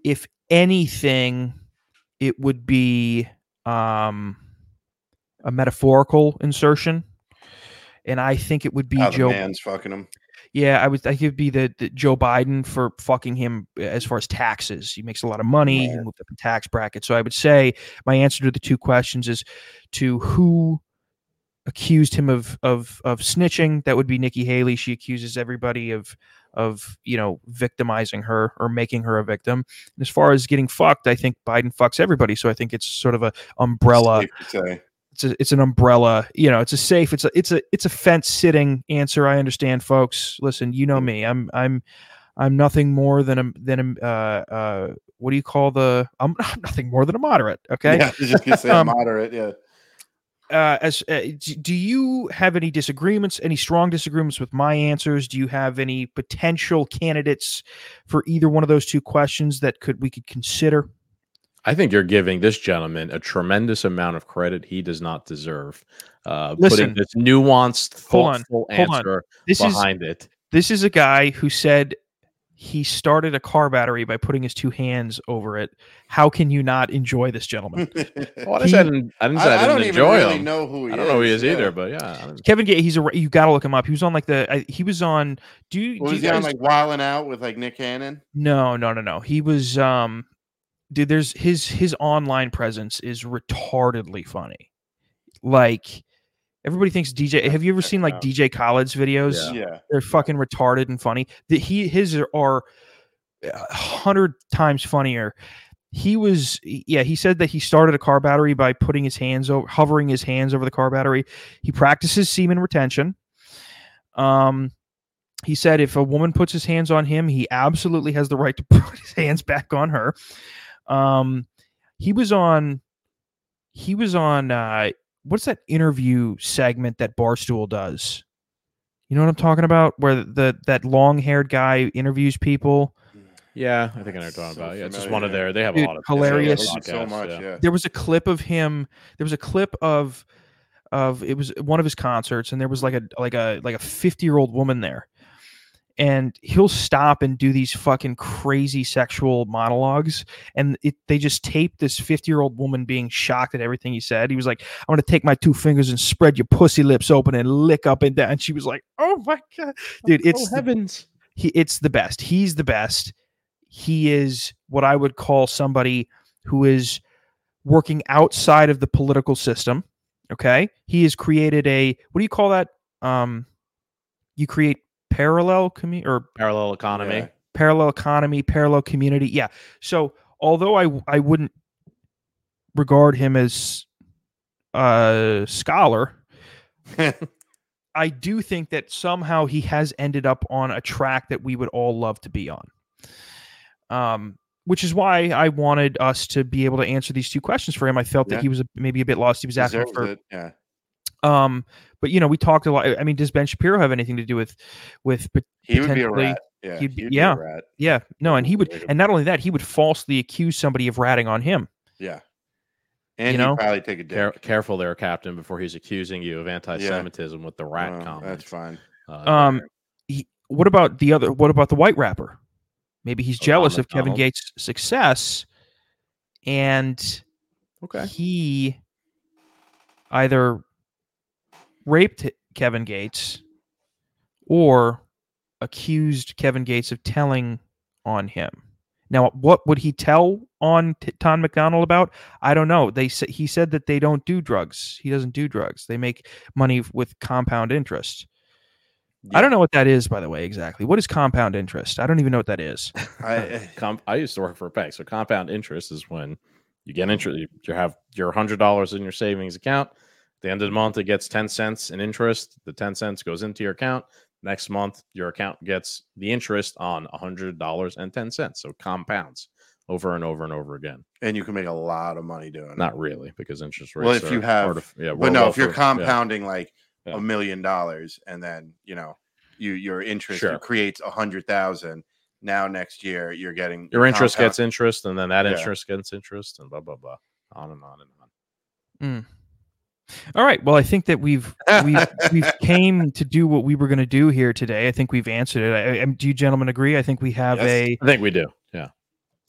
If anything, it would be um, a metaphorical insertion. And I think it would be How Joe. man's fucking him. Yeah, I would. I could be the, the Joe Biden for fucking him uh, as far as taxes. He makes a lot of money. He moved up in tax bracket. So I would say my answer to the two questions is to who accused him of of of snitching. That would be Nikki Haley. She accuses everybody of of you know victimizing her or making her a victim. And as far as getting fucked, I think Biden fucks everybody. So I think it's sort of a umbrella Safe to say. It's a, it's an umbrella you know it's a safe it's a it's a it's a fence sitting answer i understand folks listen you know me i'm i'm i'm nothing more than a than a uh uh what do you call the i'm, [laughs] I'm nothing more than a moderate okay Yeah, just gonna say [laughs] Um, moderate. Yeah. uh as uh, do you have any disagreements any strong disagreements with my answers do you have any potential candidates for either one of those two questions that could we could consider I think you're giving this gentleman a tremendous amount of credit he does not deserve. Uh, Listen. putting this nuanced, thoughtful on. answer this is behind it. This is a guy who said he started a car battery by putting his two hands over it. How can you not enjoy this gentleman? [laughs] Well, I He- didn't, say I didn't, I didn't, say I I, I didn't don't even enjoy really him. know who he I don't know who he is yeah. either, but yeah. Kevin Gates, he's a you got to look him up. He was on like the I, he was on. Do you, Was do he you on like Wild 'N Out with like Nick Cannon? no no no no. He was um, dude. There's his his online presence is retardedly funny. Like everybody thinks DJ. Have you ever seen like. DJ Khaled's videos? Yeah. Yeah. They're fucking retarded and funny. The, he his are a hundred times funnier. He was, yeah, he said that he started a car battery by putting his hands over, hovering his hands over the car battery. He practices semen retention. Um, he said if a woman puts his hands on him, he absolutely has the right to [laughs] put his hands back on her. Um, he was on, he was on, uh, what's that interview segment that Barstool does? You know what I'm talking about? Where the that long haired guy interviews people. Yeah, I think I know what you're talking So about. Yeah, it's just one of their. They have Dude, a lot of hilarious. Yeah, so much. yeah. Yeah. There was a clip of him. There was a clip of of it was one of his concerts, and there was like a like a like a 50 year old woman there, and he'll stop and do these fucking crazy sexual monologues, and it they just taped this 50 year old woman being shocked at everything he said. He was like, "I'm gonna take my two fingers and spread your pussy lips open and lick up and down." And she was like, "Oh my god, dude, it's oh the heavens. he it's the best. He's the best. He is what I would call somebody who is working outside of the political system. Okay. He has created a what do you call that? Um you create parallel commu or Parallel economy. Yeah. parallel economy, parallel community. Yeah. So although I I wouldn't regard him as a scholar, [laughs] I do think that somehow he has ended up on a track that we would all love to be on. Um, which is why I wanted us to be able to answer these two questions for him. I felt Yeah. that he was a, maybe a bit lost. He was asking for, it. Yeah. Um, but you know, we talked a lot. I mean, does Ben Shapiro have anything to do with, with, pot- He would be a rat. Yeah. he'd he'd yeah. a rat. yeah, no, and he would, and not only that, he would falsely accuse somebody of ratting on him. Yeah. And You know? probably take a dick. Care- careful there, Captain, before he's accusing you of anti-Semitism with the rat Well, comment. that's fine. Uh, Um, he, what about the other? What about the white rapper? Maybe he's Obama jealous of Kevin Donald. Gates' success, and okay. he either raped Kevin Gates or accused Kevin Gates of telling on him. Now, what would he tell on T- Tom MacDonald about? I don't know. They sa- he said that they don't do drugs. He doesn't do drugs. They make money with compound interest. I don't know what that is, by the way, exactly. What is compound interest? I don't even know what that is. [laughs] I, eh, Com- I used to work for a bank, so compound interest is when you get interest. You, you have your hundred dollars in your savings account. At the end of the month, it gets ten cents in interest. The ten cents goes into your account. Next month, your account gets the interest on hundred dollars and ten cents. So compounds over and over and over again. and you can make a lot of money doing it. Not really, because interest rates. Well, if you have- artif- yeah, but no, if you're for- yeah. compounding like Yeah. a million dollars and then you know you your interest Sure. creates a hundred thousand. Now next year you're getting your interest compound- gets interest, and then that Yeah. interest gets interest, and blah blah blah, on and on and on. Hmm. All right. Well, I think that we've we've [laughs] we've came to do what we were going to do here today. I think we've answered it. I, I, do you gentlemen agree? I think we have Yes. a I think we do. Yeah.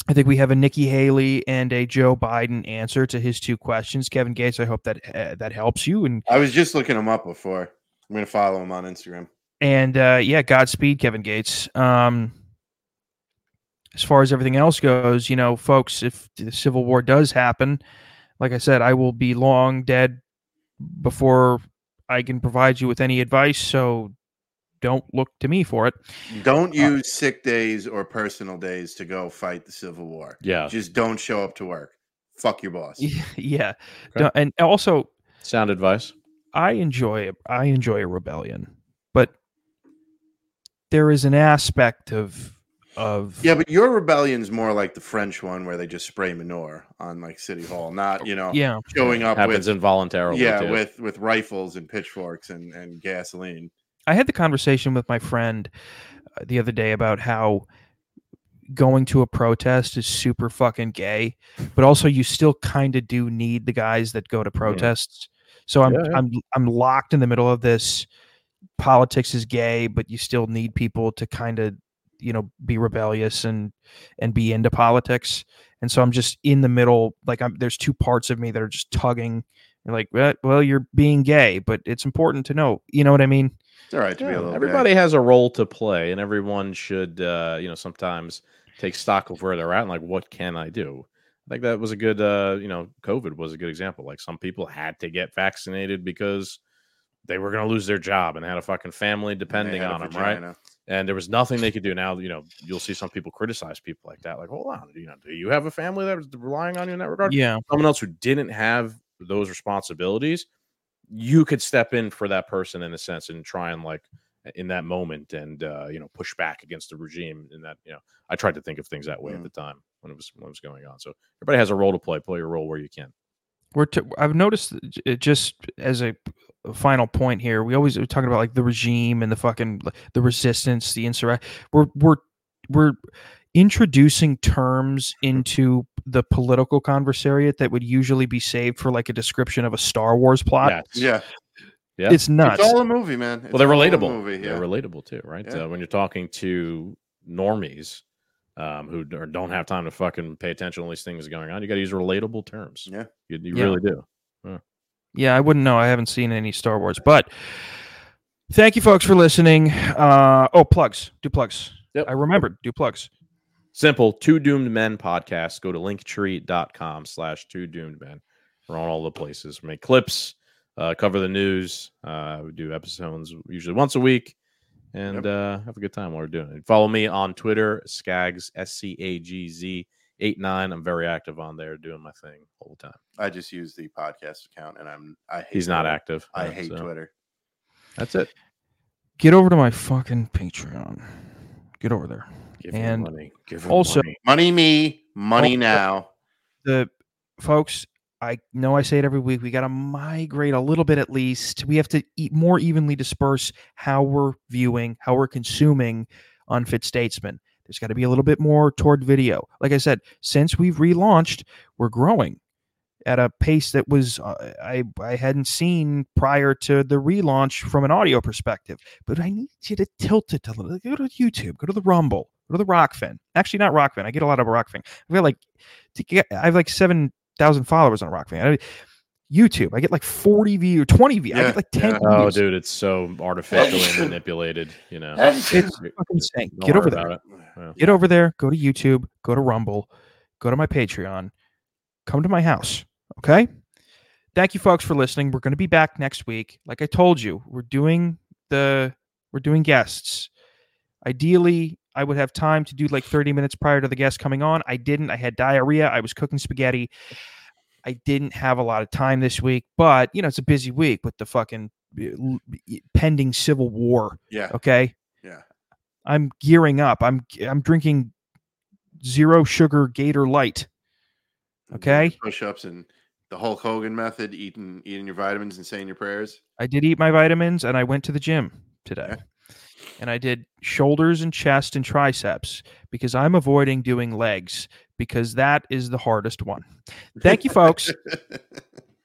I think we have a Nikki Haley and a Joe Biden answer to his two questions. Kevin Gates, I hope that uh, that helps you. And I was just looking him up before. I'm gonna follow him on Instagram. and uh, yeah, Godspeed, Kevin Gates. Um, as far as everything else goes, you know, folks, if the Civil War does happen, like I said, I will be long dead before I can provide you with any advice. So don't look to me for it. Don't Uh, use sick days or personal days to go fight the Civil War. Yeah. Just don't show up to work. Fuck your boss. [laughs] yeah, Okay. And also Sound advice. I enjoy I enjoy a rebellion, but there is an aspect of of Yeah, but your rebellion's more like the French one where they just spray manure on like City Hall, not you know yeah showing up Happens with involuntarily. yeah too. with with rifles and pitchforks and and gasoline. I had the conversation with my friend uh, the other day about how going to a protest is super fucking gay, but also you still kind of do need the guys that go to protests. So I'm Yeah, yeah. I'm I'm locked in the middle of this. Politics is gay, but you still need people to kind of you know be rebellious and and be into politics. And so I'm just in the middle. Like I'm there's two parts of me that are just tugging. You're like, well, well, you're being gay, but it's important to know. You know what I mean? It's all right to be a little. everybody has a role to play, and everyone should, uh, you know, sometimes take stock of where they're at and like, what can I do? I think that was a good, uh, you know, COVID was a good example. Like some people had to get vaccinated because they were going to lose their job and had a fucking family depending on them, right? And there was nothing they could do. Now, you know, you'll see some people criticize people like that. Like, hold on, you know, do you have a family that was relying on you in that regard? Yeah. Someone else who didn't have those responsibilities, you could step in for that person in a sense and try and like in that moment and uh, you know push back against the regime. In that, you know, I tried to think of things that way at Mm. the time when it was when it was going on. So everybody has a role to play. Play your role where you can. we're t- I've noticed it just as a final point here. We always are talking about like the regime and the fucking the resistance, the insurrection. We're we're we're introducing terms into the political conversariat that would usually be saved for like a description of a Star Wars plot. Yes. Yeah. Yeah. It's nuts. It's all a movie, man. well, they're It's all a relatable. Movie, They're yeah. relatable too, right? Yeah. Uh, when you're talking to normies um, who don't have time to fucking pay attention to all these things going on, you got to use relatable terms. Yeah. you, you Yeah. really do. Yeah, I wouldn't know. I haven't seen any Star Wars, but thank you, folks, for listening. Uh, oh, plugs. Do plugs. Yep. I remembered. Do plugs. Simple. Two Doomed Men podcast. Go to linktree.com slash two doomed men. We're on all the places. We make clips, uh, cover the news. Uh, we do episodes usually once a week and uh, have a good time while we're doing it. Follow me on Twitter, Scagz, S C A G Z 89. I'm very active on there doing my thing all the time. I just use the podcast account, and I'm. I hate He's not Twitter. active. I uh, hate so Twitter. That's it. Get over to my fucking Patreon. Get over there. Give him And money. Give him also- money. Money me, money Oh, now. the folks i know i say it every week we got to migrate a little bit at least we have to eat more evenly disperse how we're viewing how we're consuming unfit statesman there's got to be a little bit more toward video like i said since we've relaunched we're growing at a pace that was uh, I I hadn't seen prior to the relaunch from an audio perspective. But I need you to tilt it a little. Go to YouTube, go to the Rumble, go to the Rokfin. Actually, not Rokfin. I get a lot of Rokfin. I've got like to get, I have like seven thousand followers on Rokfin. I, YouTube, I get like forty views, twenty views. I get like ten. yeah. Oh, dude, it's so artificially manipulated. You know, It's fucking insane. Get over there. About it. Yeah. Get over there. Go to YouTube. Go to Rumble. Go to my Patreon. Come to my house. Okay. Thank you, folks, for listening. We're going to be back next week. Like I told you, we're doing the we're doing guests. Ideally, I would have time to do like 30 minutes prior to the guest coming on. I didn't. I had diarrhea. I was cooking spaghetti. I didn't have a lot of time this week, but you know, it's a busy week with the fucking uh, pending civil war. Yeah. Okay. I'm gearing up. I'm I'm drinking zero sugar Gatorlyte. Okay. Push ups and the Hulk Hogan method, eating eating your vitamins and saying your prayers. I did eat my vitamins and I went to the gym today. And I did shoulders and chest and triceps because I'm avoiding doing legs because that is the hardest one. Thank you, folks. [laughs]